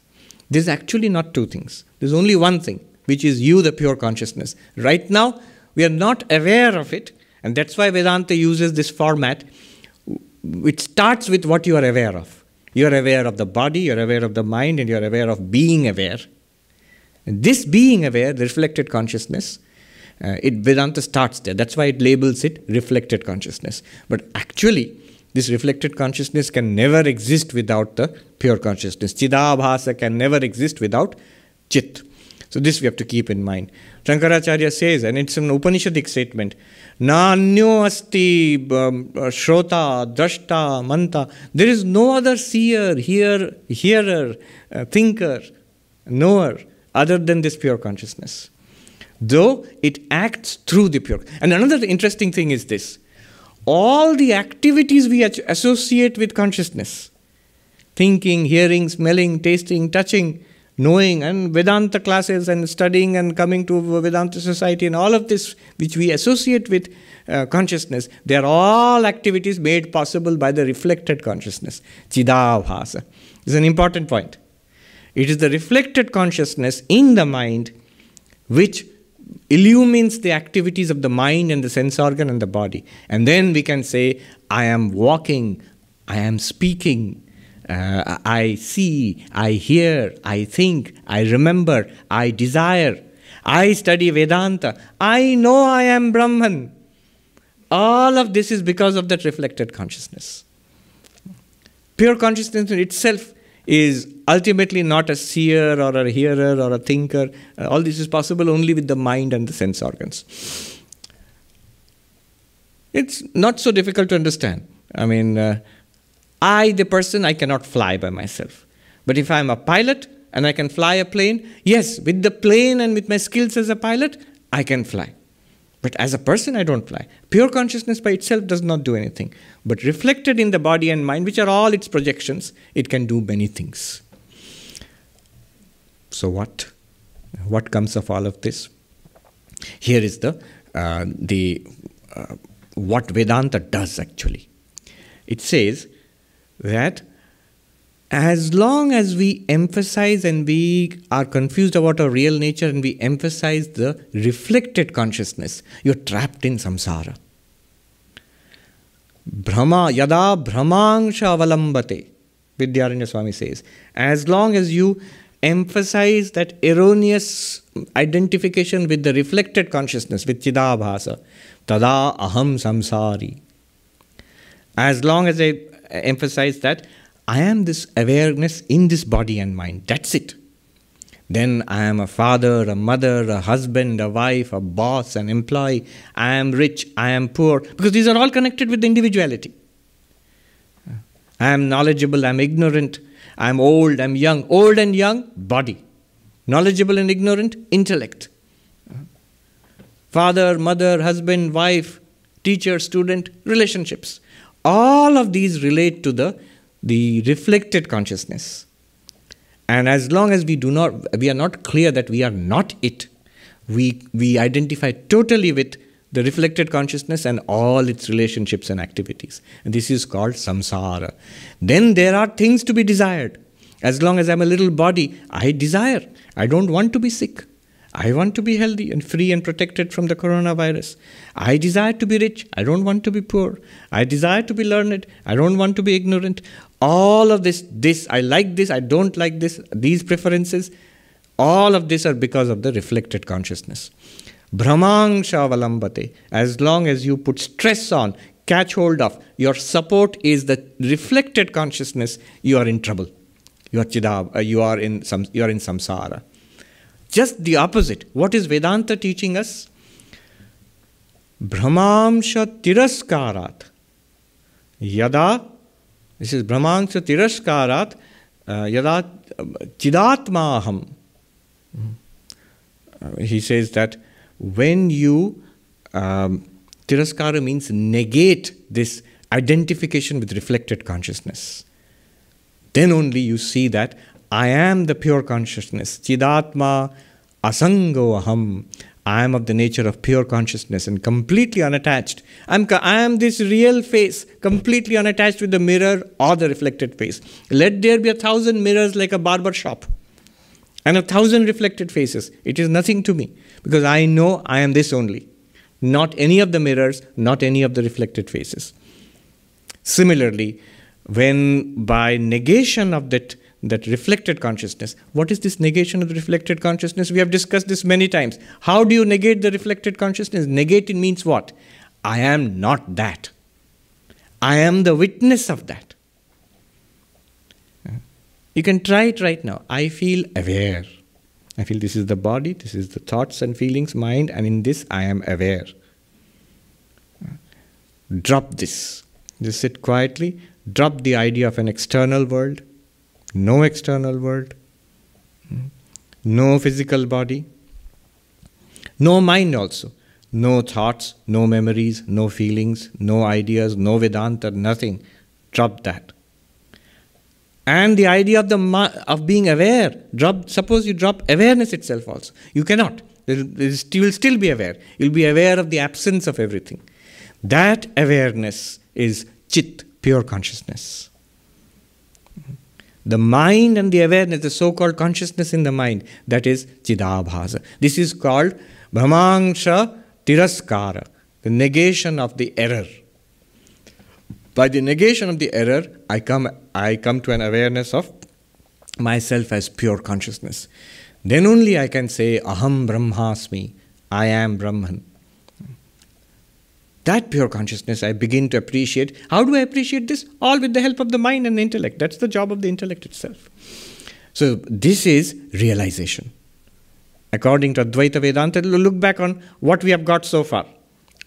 There's actually not two things. There's only one thing, which is you, the pure consciousness. Right now, we are not aware of it, and that's why Vedanta uses this format it starts with what you are aware of. You are aware of the body, you are aware of the mind, and you are aware of being aware. And this being aware, the reflected consciousness, uh, it Vedanta starts there. That's why it labels it reflected consciousness. But actually, this reflected consciousness can never exist without the pure consciousness. Chidabhasa can never exist without chit. So this we have to keep in mind. Shankaracharya says, and it's an Upanishadic statement, Nanyo asti um, shrota, drashta, manta. There is no other seer, hear, hearer, uh, thinker, knower other than this pure consciousness. Though it acts through the pure. And another interesting thing is this all the activities we associate with consciousness thinking, hearing, smelling, tasting, touching knowing and Vedanta classes and studying and coming to Vedanta society and all of this which we associate with uh, consciousness, they are all activities made possible by the reflected consciousness, Chidabhasa. Is an important point. It is the reflected consciousness in the mind which illumines the activities of the mind and the sense organ and the body. And then we can say, I am walking, I am speaking, uh, I see, I hear, I think, I remember, I desire. I study Vedanta. I know I am Brahman. All of this is because of that reflected consciousness. Pure consciousness in itself is ultimately not a seer or a hearer or a thinker. Uh, all this is possible only with the mind and the sense organs. It's not so difficult to understand. I mean, uh, I, the person, I cannot fly by myself. But if I'm a pilot and I can fly a plane, yes, with the plane and with my skills as a pilot, I can fly. But as a person, I don't fly. Pure consciousness by itself does not do anything. But reflected in the body and mind, which are all its projections, it can do many things. So, what? What comes of all of this? Here is the, uh, the uh, what Vedanta does actually. It says that as long as we emphasize and we are confused about our real nature and we emphasize the reflected consciousness, you're trapped in samsara. Brahma, yada brahmangsha avalambate, Vidyaranya Swami says. As long as you emphasize that erroneous identification with the reflected consciousness, with Chidabhasa, tada aham samsari. As long as I emphasize that, I am this awareness in this body and mind. That's it. Then I am a father, a mother, a husband, a wife, a boss, an employee. I am rich, I am poor, because these are all connected with individuality. I am knowledgeable, I am ignorant, I am old, I am young. Old and young, body. Knowledgeable and ignorant, intellect. Father, mother, husband, wife, teacher, student, relationships. All of these relate to the the reflected consciousness. And as long as we do not, we are not clear that we are not it, we, we identify totally with the reflected consciousness and all its relationships and activities. And this is called samsara. Then there are things to be desired. As long as I'm a little body, I desire. I don't want to be sick. I want to be healthy and free and protected from the coronavirus. I desire to be rich. I don't want to be poor. I desire to be learned. I don't want to be ignorant. All of this, this, I like this, I don't like this, these preferences, all of this are because of the reflected consciousness. Brahmangsha valambate. As long as you put stress on, catch hold of, your support is the reflected consciousness, you are in trouble. You are chidab, uh, you are in some, you are in samsara. Just the opposite. What is Vedanta teaching us? Brahmamsha tiraskarat. Yada, this is Brahmamsha tiraskarat, uh, yada chidatmaham. Uh, he says that when you, um, tiraskara means negate this identification with reflected consciousness, then only you see that I am the pure consciousness. Chidatma asango aham. I am of the nature of pure consciousness and completely unattached. I'm, I am this real face, completely unattached with the mirror or the reflected face. Let there be a thousand mirrors like a barber shop and a thousand reflected faces. It is nothing to me because I know I am this only. Not any of the mirrors, not any of the reflected faces. Similarly, when by negation of that that reflected consciousness. What is this negation of the reflected consciousness? We have discussed this many times. How do you negate the reflected consciousness? Negate means what? I am not that. I am the witness of that. You can try it right now. I feel aware. I feel this is the body, this is the thoughts and feelings, mind, and in this I am aware. Drop this. Just sit quietly. Drop the idea of an external world no external world, no physical body, no mind also, no thoughts, no memories, no feelings, no ideas, no Vedanta, nothing. Drop that. And the idea of the of being aware, drop. Suppose you drop awareness itself also. You cannot. You will still be aware. You'll be aware of the absence of everything. That awareness is chit, pure consciousness. The mind and the awareness, the so called consciousness in the mind, that is Chidabhasa. This is called Brahmangsha Tiraskara, the negation of the error. By the negation of the error, I come, I come to an awareness of myself as pure consciousness. Then only I can say, Aham Brahmasmi, I am Brahman that pure consciousness I begin to appreciate. How do I appreciate this? All with the help of the mind and the intellect. That's the job of the intellect itself. So, this is realization. According to Advaita Vedanta, look back on what we have got so far.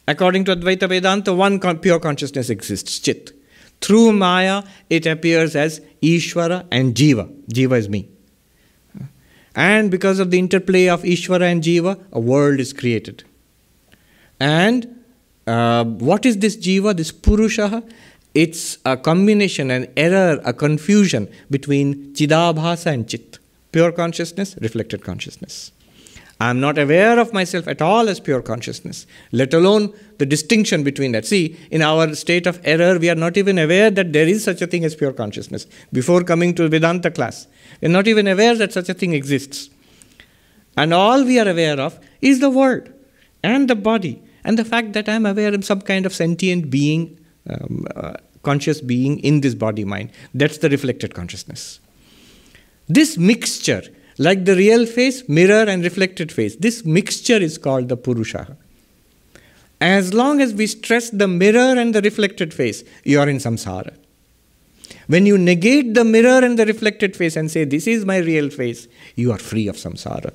According to Advaita Vedanta, one pure consciousness exists, Chit. Through Maya, it appears as Ishvara and Jiva. Jiva is me. And because of the interplay of Ishvara and Jiva, a world is created. And uh, what is this jiva, this purusha? It's a combination, an error, a confusion between chidabhasa and chit, pure consciousness, reflected consciousness. I am not aware of myself at all as pure consciousness, let alone the distinction between that. See, in our state of error, we are not even aware that there is such a thing as pure consciousness. Before coming to Vedanta class, we are not even aware that such a thing exists. And all we are aware of is the world and the body and the fact that I am aware of some kind of sentient being, um, uh, conscious being in this body mind. That's the reflected consciousness. This mixture like the real face, mirror, and reflected face. This mixture is called the Purusha. As long as we stress the mirror and the reflected face, you are in samsara. When you negate the mirror and the reflected face and say, This is my real face, you are free of samsara.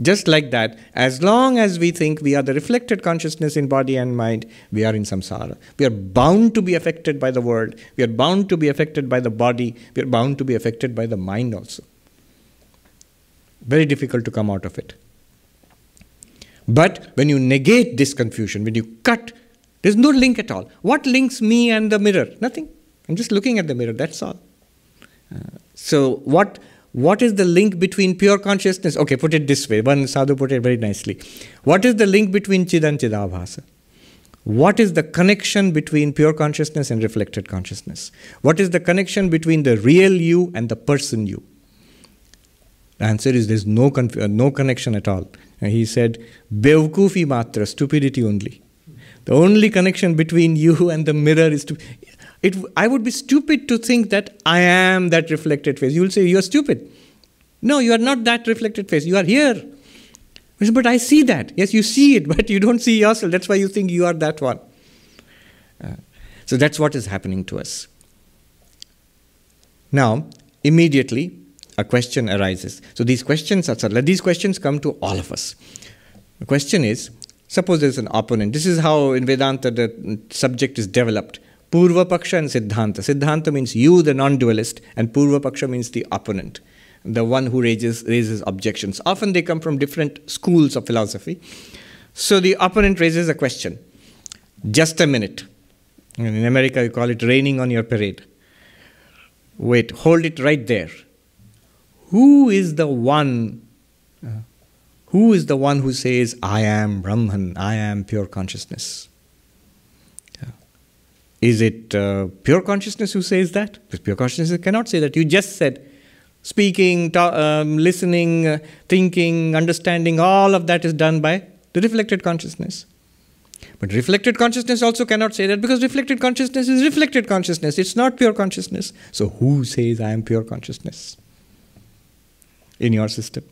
Just like that, as long as we think we are the reflected consciousness in body and mind, we are in samsara. We are bound to be affected by the world. We are bound to be affected by the body. We are bound to be affected by the mind also. Very difficult to come out of it. But when you negate this confusion, when you cut, there's no link at all. What links me and the mirror? Nothing. I'm just looking at the mirror, that's all. Uh, so, what, what is the link between pure consciousness? Okay, put it this way. One sadhu put it very nicely. What is the link between Chid and Chidabhasa? What is the connection between pure consciousness and reflected consciousness? What is the connection between the real you and the person you? Answer is there's no, uh, no connection at all. And he said, Bevkufi matra, stupidity only. The only connection between you <laughs> and the mirror is to. It, I would be stupid to think that I am that reflected face. You will say, You're stupid. No, you are not that reflected face. You are here. But I see that. Yes, you see it, <laughs> but you don't see yourself. That's why you think you are that one. Uh, so that's what is happening to us. Now, immediately, a question arises. So these questions are these questions come to all of us. The question is, suppose there's an opponent. This is how in Vedanta the subject is developed. Purva Paksha and Siddhanta. Siddhanta means you, the non-dualist, and Purva Paksha means the opponent, the one who raises raises objections. Often they come from different schools of philosophy. So the opponent raises a question. Just a minute. in America, you call it raining on your parade. Wait, hold it right there who is the one? Who is the one who says i am brahman i am pure consciousness is it uh, pure consciousness who says that? Because pure consciousness cannot say that. You just said speaking ta- um, listening uh, thinking understanding all of that is done by the reflected consciousness. But reflected consciousness also cannot say that because reflected consciousness is reflected consciousness. It's not pure consciousness. So who says i am pure consciousness in your system.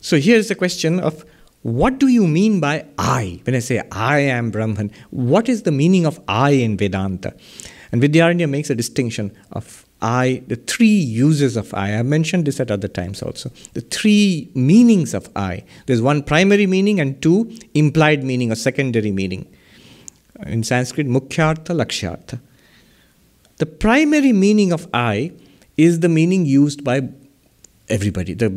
So here's the question of what do you mean by I? When I say I am Brahman, what is the meaning of I in Vedanta? And Vidyaranya makes a distinction of I, the three uses of I. I mentioned this at other times also. The three meanings of I. There's one primary meaning and two implied meaning or secondary meaning. In Sanskrit, Mukhyartha, Lakshyartha. The primary meaning of I is the meaning used by everybody, the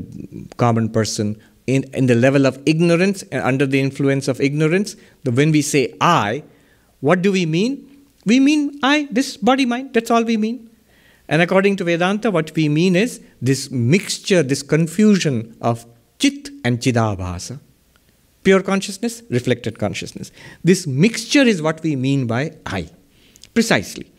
common person, in, in the level of ignorance, and under the influence of ignorance, the, when we say I, what do we mean? We mean I, this body mind, that's all we mean. And according to Vedanta, what we mean is this mixture, this confusion of chit and chidabhasa. Pure consciousness, reflected consciousness. This mixture is what we mean by I. Precisely.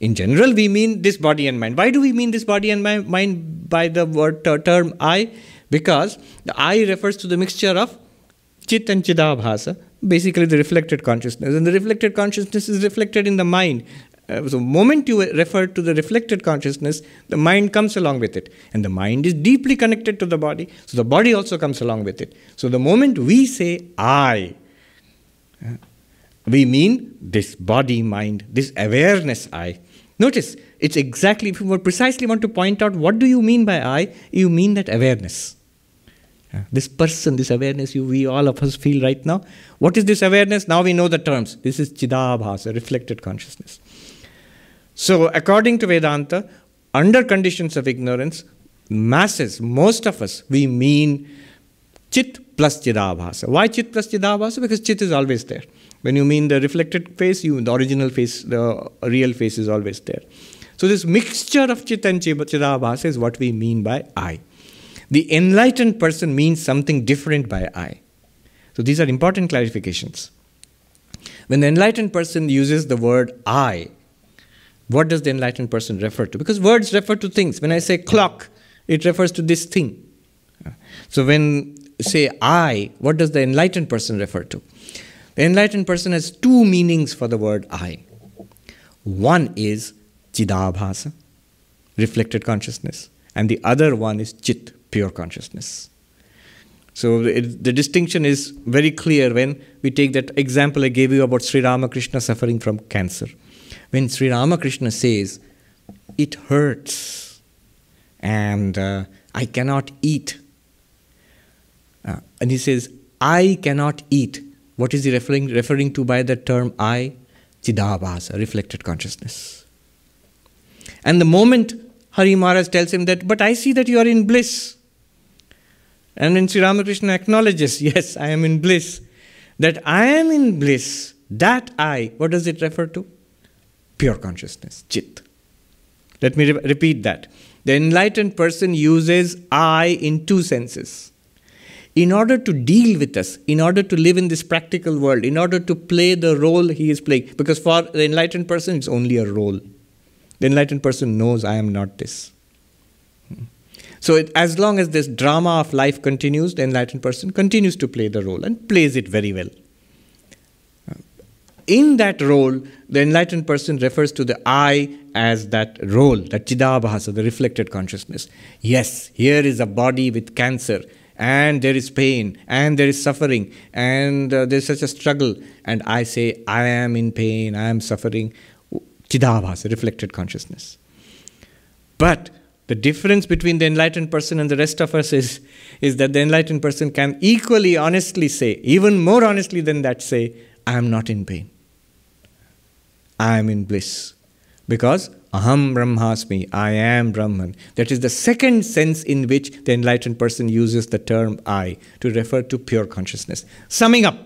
In general, we mean this body and mind. Why do we mean this body and mind by the word term I? Because the I refers to the mixture of chit and chidabhasa, basically the reflected consciousness. And the reflected consciousness is reflected in the mind. Uh, so, moment you refer to the reflected consciousness, the mind comes along with it. And the mind is deeply connected to the body, so the body also comes along with it. So, the moment we say I, uh, we mean this body mind, this awareness I. Notice, it's exactly, if you precisely want to point out what do you mean by I, you mean that awareness. Uh, this person, this awareness you, we all of us feel right now. What is this awareness? Now we know the terms. This is Chidabhasa, reflected consciousness. So, according to Vedanta, under conditions of ignorance, masses, most of us, we mean Chit plus Chidabhasa. Why Chit plus Chidabhasa? Because Chit is always there. When you mean the reflected face, you the original face, the real face is always there. So this mixture of chit and chidabhasa is what we mean by I. The enlightened person means something different by I. So these are important clarifications. When the enlightened person uses the word I, what does the enlightened person refer to? Because words refer to things. When I say clock, it refers to this thing. So when say I, what does the enlightened person refer to? The enlightened person has two meanings for the word I. One is Chidabhasa, reflected consciousness, and the other one is Chit, pure consciousness. So it, the distinction is very clear when we take that example I gave you about Sri Ramakrishna suffering from cancer. When Sri Ramakrishna says, It hurts and uh, I cannot eat. Uh, and he says, I cannot eat. What is he referring, referring to by the term I? Chidabhasa, reflected consciousness. And the moment Hari Maharaj tells him that, but I see that you are in bliss. And when Sri Ramakrishna acknowledges, <laughs> yes, I am in bliss, that I am in bliss, that I, what does it refer to? Pure consciousness, Chit. Let me re- repeat that. The enlightened person uses I in two senses. In order to deal with us, in order to live in this practical world, in order to play the role he is playing, because for the enlightened person, it's only a role. The enlightened person knows I am not this. So, it, as long as this drama of life continues, the enlightened person continues to play the role and plays it very well. Uh, in that role, the enlightened person refers to the I as that role, that Chidabhasa, the reflected consciousness. Yes, here is a body with cancer, and there is pain, and there is suffering, and uh, there is such a struggle, and I say, I am in pain, I am suffering. Chidabhasa, reflected consciousness. But the difference between the enlightened person and the rest of us is, is that the enlightened person can equally honestly say, even more honestly than that, say, I am not in pain. I am in bliss. Because aham brahmasmi, I am Brahman. That is the second sense in which the enlightened person uses the term I to refer to pure consciousness. Summing up,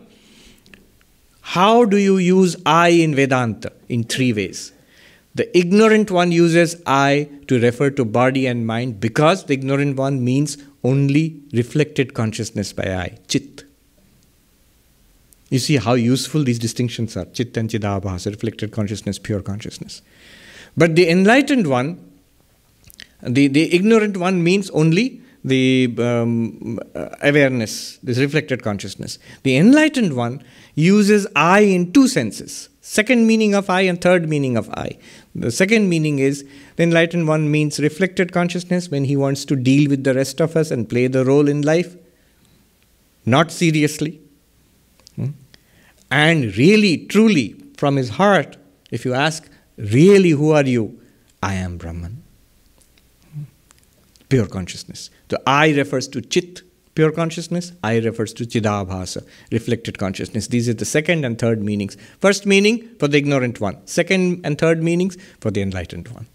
how do you use I in Vedanta? In three ways. The ignorant one uses I to refer to body and mind because the ignorant one means only reflected consciousness by I, Chit. You see how useful these distinctions are Chit and Chidabhasa, reflected consciousness, pure consciousness. But the enlightened one, the, the ignorant one means only the um, awareness, this reflected consciousness. The enlightened one uses I in two senses second meaning of I and third meaning of I. The second meaning is the enlightened one means reflected consciousness when he wants to deal with the rest of us and play the role in life, not seriously. Hmm? And really, truly, from his heart, if you ask, really, who are you? I am Brahman. Pure consciousness. The I refers to Chit, pure consciousness. I refers to Chidabhasa, reflected consciousness. These are the second and third meanings. First meaning for the ignorant one, second and third meanings for the enlightened one.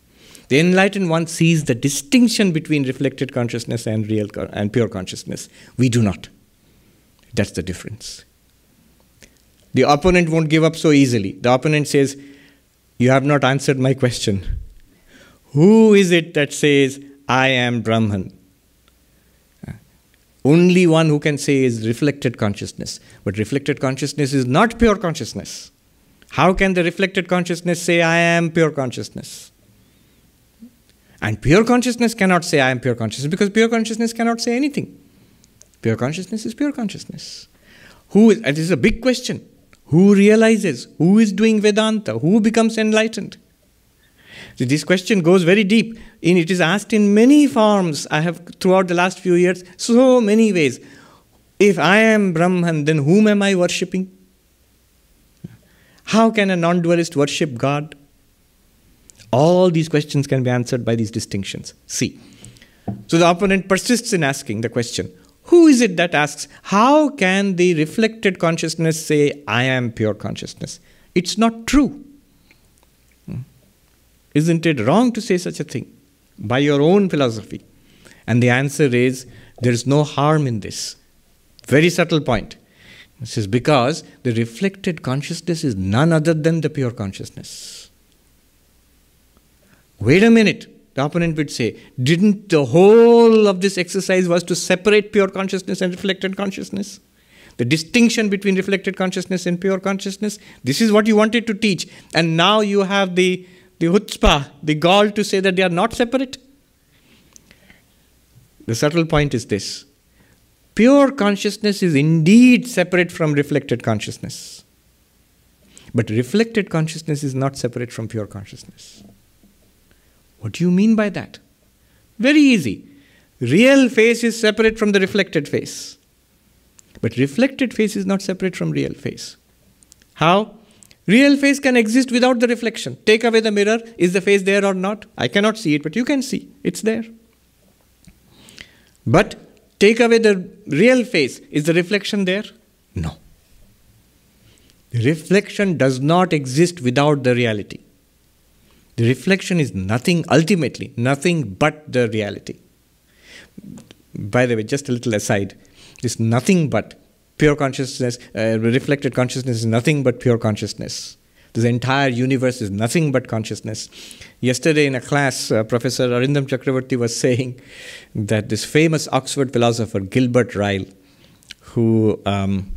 The enlightened one sees the distinction between reflected consciousness and real and pure consciousness. We do not. That's the difference. The opponent won't give up so easily. The opponent says, You have not answered my question. Who is it that says, I am Brahman? Only one who can say is reflected consciousness. But reflected consciousness is not pure consciousness. How can the reflected consciousness say, I am pure consciousness? And pure consciousness cannot say, I am pure consciousness, because pure consciousness cannot say anything. Pure consciousness is pure consciousness. Who is, this is a big question. Who realizes? Who is doing Vedanta? Who becomes enlightened? So this question goes very deep. In, it is asked in many forms. I have, throughout the last few years, so many ways. If I am Brahman, then whom am I worshipping? How can a non dualist worship God? All these questions can be answered by these distinctions. See. So the opponent persists in asking the question Who is it that asks, How can the reflected consciousness say, I am pure consciousness? It's not true. Hmm. Isn't it wrong to say such a thing by your own philosophy? And the answer is there is no harm in this. Very subtle point. This is because the reflected consciousness is none other than the pure consciousness. Wait a minute. The opponent would say, didn't the whole of this exercise was to separate pure consciousness and reflected consciousness? The distinction between reflected consciousness and pure consciousness. This is what you wanted to teach. And now you have the, the chutzpah, the gall to say that they are not separate. The subtle point is this pure consciousness is indeed separate from reflected consciousness. But reflected consciousness is not separate from pure consciousness. What do you mean by that? Very easy. Real face is separate from the reflected face. But reflected face is not separate from real face. How? Real face can exist without the reflection. Take away the mirror. Is the face there or not? I cannot see it, but you can see. It's there. But take away the real face. Is the reflection there? No. The reflection does not exist without the reality. The reflection is nothing, ultimately, nothing but the reality. By the way, just a little aside is nothing but pure consciousness, uh, reflected consciousness is nothing but pure consciousness. This entire universe is nothing but consciousness. Yesterday in a class, uh, Professor Arindam Chakrabarti was saying that this famous Oxford philosopher, Gilbert Ryle, who um,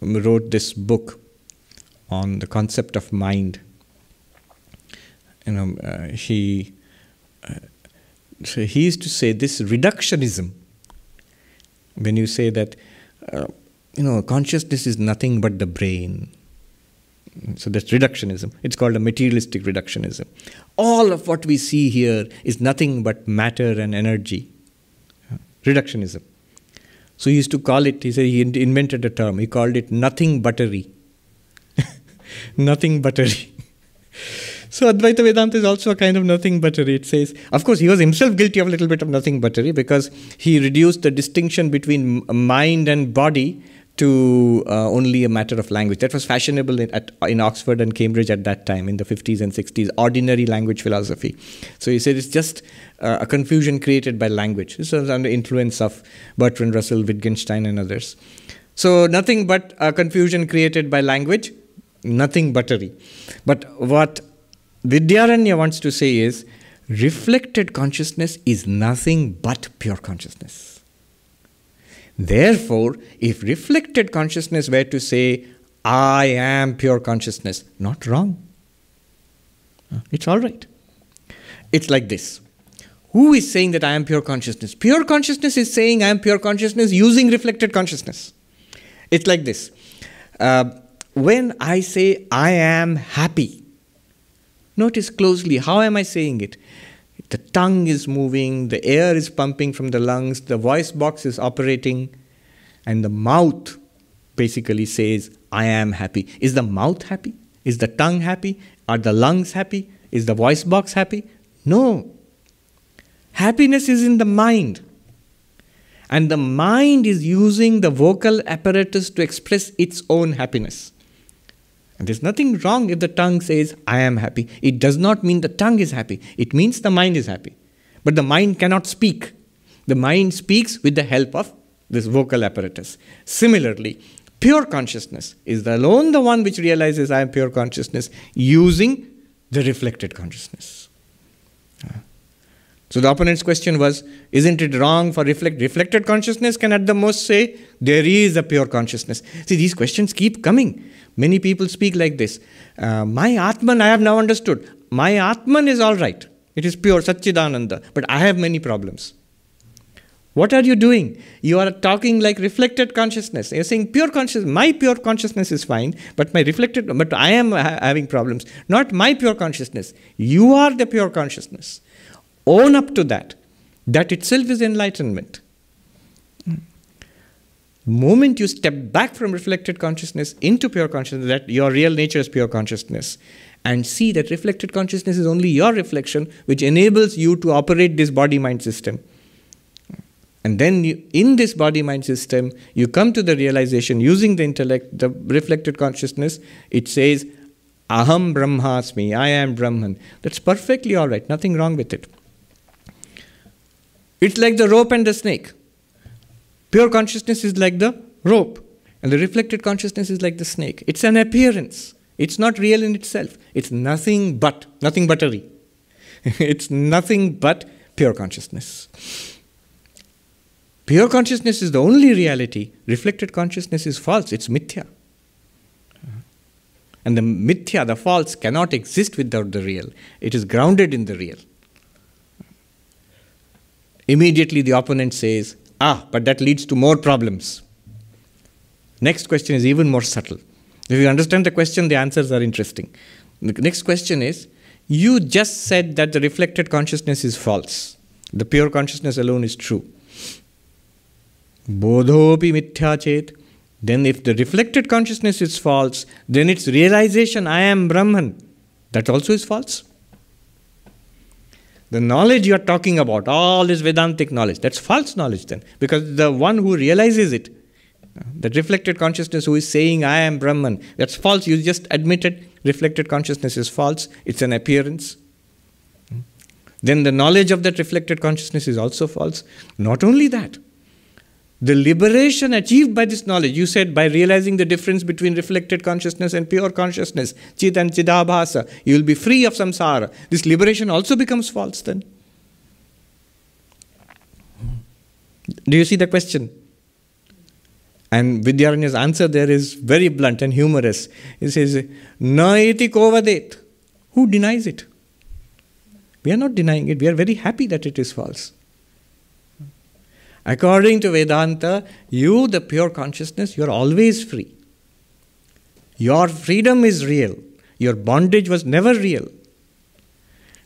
wrote this book on the concept of mind, you know, uh, he, uh, so he used to say this reductionism. When you say that uh, you know consciousness is nothing but the brain. So that's reductionism. It's called a materialistic reductionism. All of what we see here is nothing but matter and energy. Reductionism. So he used to call it he said he invented a term. He called it nothing buttery. <laughs> Nothing buttery <laughs> so Advaita Vedanta is also a kind of nothing buttery. It says, of course, he was himself guilty of a little bit of nothing buttery because he reduced the distinction between mind and body to uh, only a matter of language. That was fashionable in, at, in Oxford and Cambridge at that time, in the 50s and 60s, ordinary language philosophy. So he said it's just uh, a confusion created by language. This was under influence of Bertrand Russell, Wittgenstein, and others. So nothing but a confusion created by language, nothing buttery. But what Vidyaranya wants to say is reflected consciousness is nothing but pure consciousness. Therefore, if reflected consciousness were to say, I am pure consciousness, not wrong. It's all right. It's like this. Who is saying that I am pure consciousness? Pure consciousness is saying I am pure consciousness using reflected consciousness. It's like this. Uh, when I say I am happy, Notice closely how am I saying it? The tongue is moving, the air is pumping from the lungs, the voice box is operating, and the mouth basically says, I am happy. Is the mouth happy? Is the tongue happy? Are the lungs happy? Is the voice box happy? No. Happiness is in the mind. And the mind is using the vocal apparatus to express its own happiness. And there's nothing wrong if the tongue says, I am happy. It does not mean the tongue is happy, it means the mind is happy. But the mind cannot speak. The mind speaks with the help of this vocal apparatus. Similarly, pure consciousness is alone the one which realizes I am pure consciousness using the reflected consciousness. So the opponent's question was, isn't it wrong for reflect reflected consciousness can at the most say there is a pure consciousness? See, these questions keep coming. Many people speak like this. Uh, my Atman, I have now understood. My Atman is all right. It is pure Satchidananda, but I have many problems. What are you doing? You are talking like reflected consciousness. You're saying pure consciousness. My pure consciousness is fine, but my reflected, but I am ha- having problems. Not my pure consciousness. You are the pure consciousness. Own up to that. That itself is enlightenment. Moment you step back from reflected consciousness into pure consciousness, that your real nature is pure consciousness, and see that reflected consciousness is only your reflection, which enables you to operate this body mind system. And then you, in this body mind system, you come to the realization using the intellect, the reflected consciousness, it says, Aham Brahmasmi, I am Brahman. That's perfectly all right, nothing wrong with it. It's like the rope and the snake. Pure consciousness is like the rope, and the reflected consciousness is like the snake. It's an appearance. It's not real in itself. It's nothing but, nothing buttery. <laughs> it's nothing but pure consciousness. Pure consciousness is the only reality. Reflected consciousness is false, it's mithya. And the mithya, the false, cannot exist without the real. It is grounded in the real. Immediately the opponent says, Ah, but that leads to more problems. Next question is even more subtle. If you understand the question, the answers are interesting. The next question is You just said that the reflected consciousness is false, the pure consciousness alone is true. Bodhopi mithya chet. Then, if the reflected consciousness is false, then its realization, I am Brahman, that also is false. The knowledge you are talking about, all this Vedantic knowledge, that's false knowledge then. Because the one who realizes it, that reflected consciousness who is saying, I am Brahman, that's false. You just admitted reflected consciousness is false, it's an appearance. Then the knowledge of that reflected consciousness is also false. Not only that, the liberation achieved by this knowledge, you said by realizing the difference between reflected consciousness and pure consciousness, chit and chidabhasa, you will be free of samsara. This liberation also becomes false then. Do you see the question? And Vidyaranya's answer there is very blunt and humorous. He says, Na iti kovadet. Who denies it? We are not denying it. We are very happy that it is false. According to Vedanta, you, the pure consciousness, you are always free. Your freedom is real. Your bondage was never real.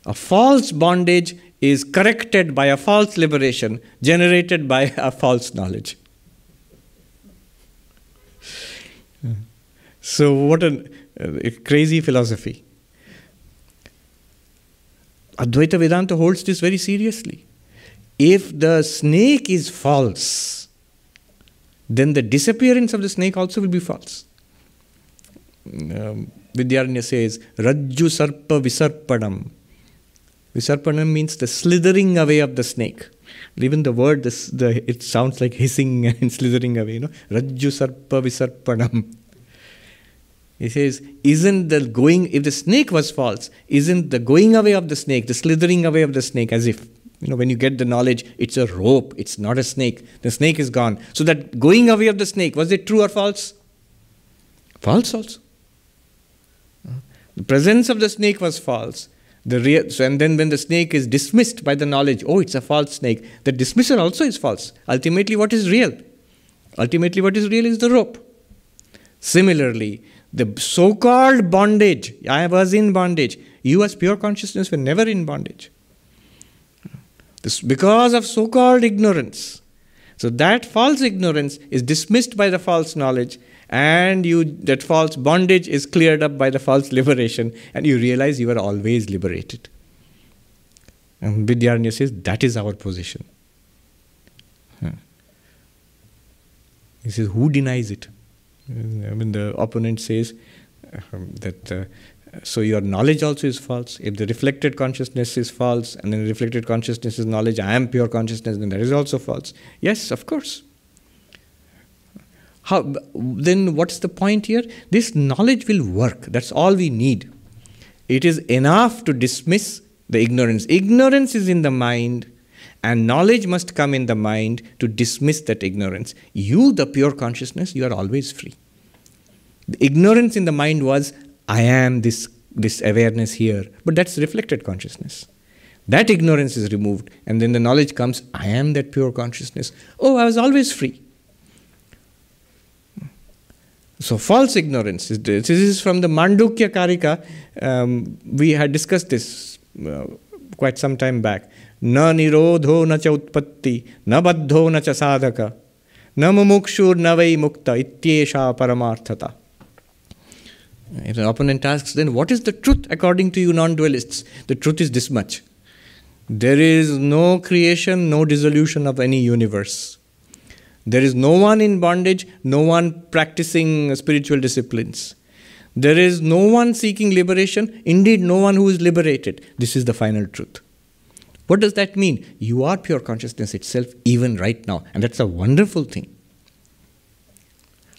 A false bondage is corrected by a false liberation generated by a false knowledge. So, what a, uh, a crazy philosophy. Advaita Vedanta holds this very seriously. If the snake is false, then the disappearance of the snake also will be false. Um, Vidyaranya says, Rajju Sarpa Visarpanam. Visarpanam means the slithering away of the snake. Even the word, the, it sounds like hissing <laughs> and slithering away. You know? Rajju Sarpa Visarpanam. He says, isn't the going, if the snake was false, isn't the going away of the snake, the slithering away of the snake, as if you know, when you get the knowledge, it's a rope, it's not a snake. The snake is gone. So that going away of the snake, was it true or false? False also. The presence of the snake was false. The real, so, and then when the snake is dismissed by the knowledge, oh, it's a false snake, the dismissal also is false. Ultimately, what is real? Ultimately, what is real is the rope. Similarly, the so called bondage, I was in bondage, you as pure consciousness were never in bondage. This because of so called ignorance. So that false ignorance is dismissed by the false knowledge, and you that false bondage is cleared up by the false liberation, and you realize you are always liberated. And says that is our position. He says, Who denies it? I mean, the opponent says um, that uh, so your knowledge also is false. If the reflected consciousness is false, and then reflected consciousness is knowledge, I am pure consciousness, then that is also false. Yes, of course. How, then what's the point here? This knowledge will work. That's all we need. It is enough to dismiss the ignorance. Ignorance is in the mind, and knowledge must come in the mind to dismiss that ignorance. You, the pure consciousness, you are always free. The ignorance in the mind was, I am this, this awareness here. But that's reflected consciousness. That ignorance is removed, and then the knowledge comes I am that pure consciousness. Oh, I was always free. So, false ignorance. is This is from the Mandukya Karika. Um, we had discussed this uh, quite some time back. Na nirodho na cha utpatti, na baddho na cha sadhaka, na mumukshur na vai mukta ityesha paramarthata. If the opponent asks, then what is the truth according to you non dualists? The truth is this much there is no creation, no dissolution of any universe. There is no one in bondage, no one practicing spiritual disciplines. There is no one seeking liberation, indeed, no one who is liberated. This is the final truth. What does that mean? You are pure consciousness itself, even right now, and that's a wonderful thing.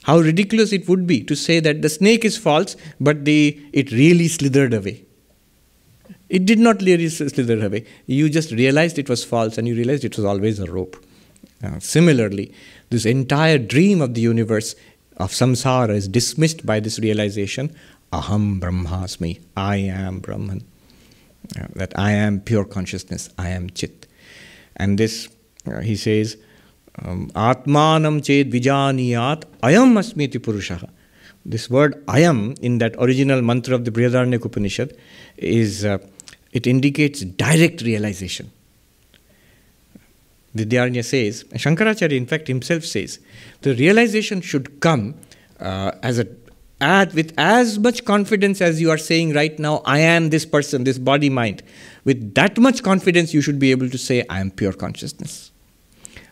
How ridiculous it would be to say that the snake is false, but the, it really slithered away. It did not really slither away. You just realized it was false and you realized it was always a rope. Uh, similarly, this entire dream of the universe of samsara is dismissed by this realization aham brahmasmi, I am Brahman. Uh, that I am pure consciousness, I am Chit. And this, uh, he says, Atmanam ched vijaniyat ayam asmiti purushaha. This word ayam in that original mantra of the Brihadaranyaka Upanishad is, uh, it indicates direct realization. Vidyaranya says, Shankaracharya in fact himself says, the realization should come uh, as a with as much confidence as you are saying right now, I am this person, this body mind. With that much confidence, you should be able to say, I am pure consciousness.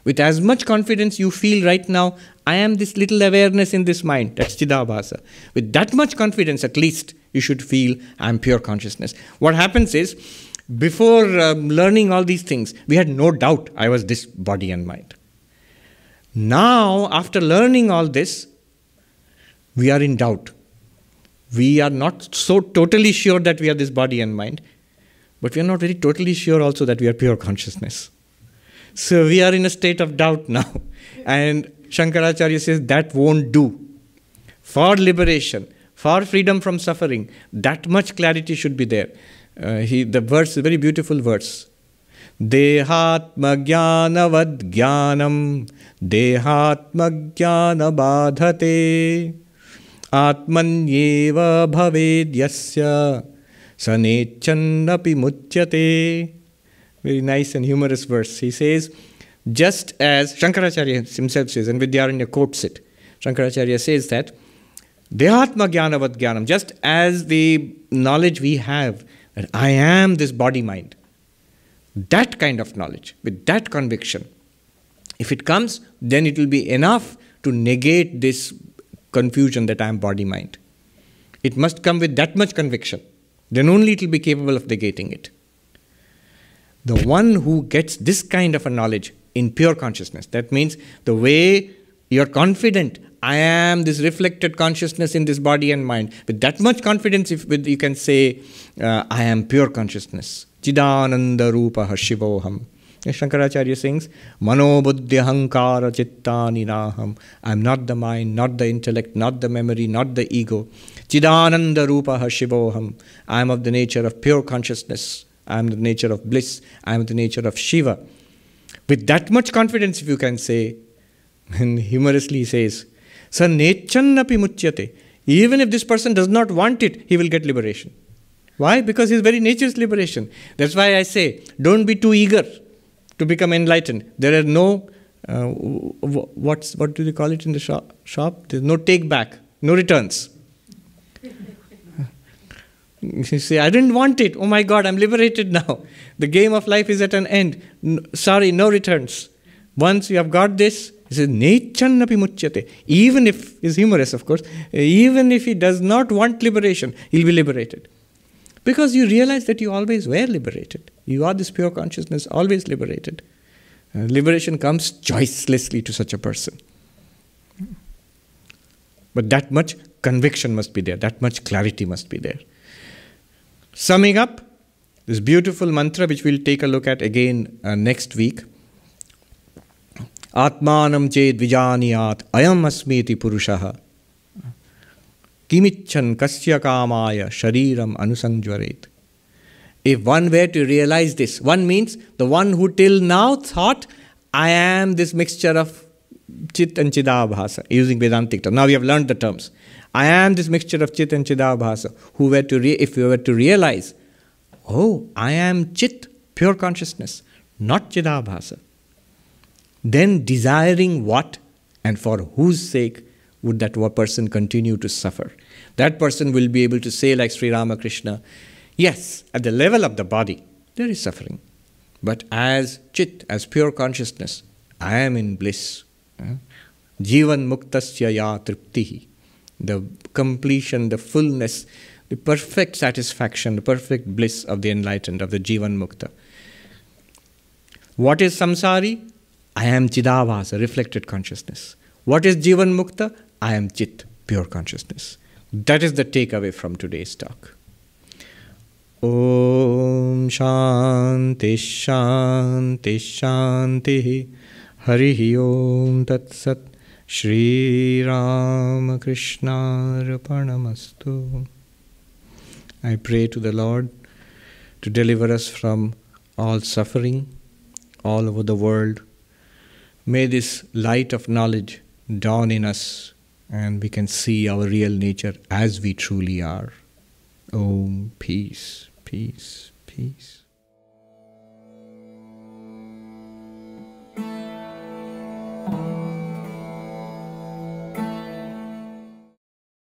With as much confidence you feel right now, I am this little awareness in this mind, that's Chidabhasa. With that much confidence, at least, you should feel, I am pure consciousness. What happens is, before um, learning all these things, we had no doubt I was this body and mind. Now, after learning all this, we are in doubt. We are not so totally sure that we are this body and mind, but we are not very totally sure also that we are pure consciousness. So we are in a state of doubt now. <laughs> And Shankaracharya says that won't do. For liberation, for freedom from suffering, that much clarity should be there. Uh, he, the verse, a very beautiful verse. देहात्मज्ञानवद् ज्ञानम देहात्मज्ञान बाधते आत्मन्येव भवेद्यस्य स नेच्छन्नपि मुच्यते very nice and humorous verse. He says, just as Shankaracharya himself says, and Vidyaranya quotes it, Shankaracharya says that, Dehatma jnanavad jnanam, just as the knowledge we have that I am this body mind, that kind of knowledge, with that conviction, if it comes, then it will be enough to negate this confusion that I am body mind. It must come with that much conviction. Then only it will be capable of negating it. The one who gets this kind of a knowledge in pure consciousness, that means the way you're confident, I am this reflected consciousness in this body and mind. With that much confidence, if with, you can say, uh, I am pure consciousness. Chidananda Rupa Shivoham. Shankaracharya sings, Mano buddhi hankara chittani naham. I am not the mind, not the intellect, not the memory, not the ego. Chidananda rupa shivoham. I am of the nature of pure consciousness. I am the nature of bliss. I am the nature of Shiva. With that much confidence, if you can say, <laughs> and humorously he says, Sa nechannapi muchyate. Even if this person does not want it, he will get liberation. Why? Because his very nature is liberation. That's why I say, don't be too eager to become enlightened. There are no, uh, what's, what do they call it in the shop? shop? There's no take back, no returns. <laughs> you say, I didn't want it. Oh my God, I'm liberated now. The game of life is at an end. Sorry, no returns. Once you have got this, he says, Nechannapi muchyate. Even if, he's humorous of course, even if he does not want liberation, he'll be liberated. Because you realize that you always were liberated. You are this pure consciousness, always liberated. Uh, liberation comes choicelessly to such a person. But that much conviction must be there, that much clarity must be there. Summing up, this beautiful mantra which we'll take a look at again uh, next week. Atmanam ched vijaniyat ayam asmiti purushaha Kimichan kasya kamaya shariram anusanjvaret. If one were to realize this, one means the one who till now thought, I am this mixture of Chit and Chidabhasa, using Vedantic terms. Now we have learned the terms. I am this mixture of Chit and Chidabhasa. Who were to re- if we were to realize, oh, I am Chit, pure consciousness, not Chidabhasa. Then desiring what and for whose sake would that person continue to suffer? That person will be able to say, like Sri Ramakrishna, yes, at the level of the body, there is suffering. But as chit, as pure consciousness, I am in bliss. Jivan muktasya ya triptihi the completion, the fullness, the perfect satisfaction, the perfect bliss of the enlightened, of the Jivan Mukta. What is samsari? I am Chidabhasa, reflected consciousness. What is Jivan Mukta? I am Chit, pure consciousness. That is the takeaway from today's talk. Om Shanti Shanti Shanti शान्तिः हरिः Tat Sat. Sri I pray to the Lord to deliver us from all suffering all over the world. May this light of knowledge dawn in us and we can see our real nature as we truly are. Om, peace, peace, peace.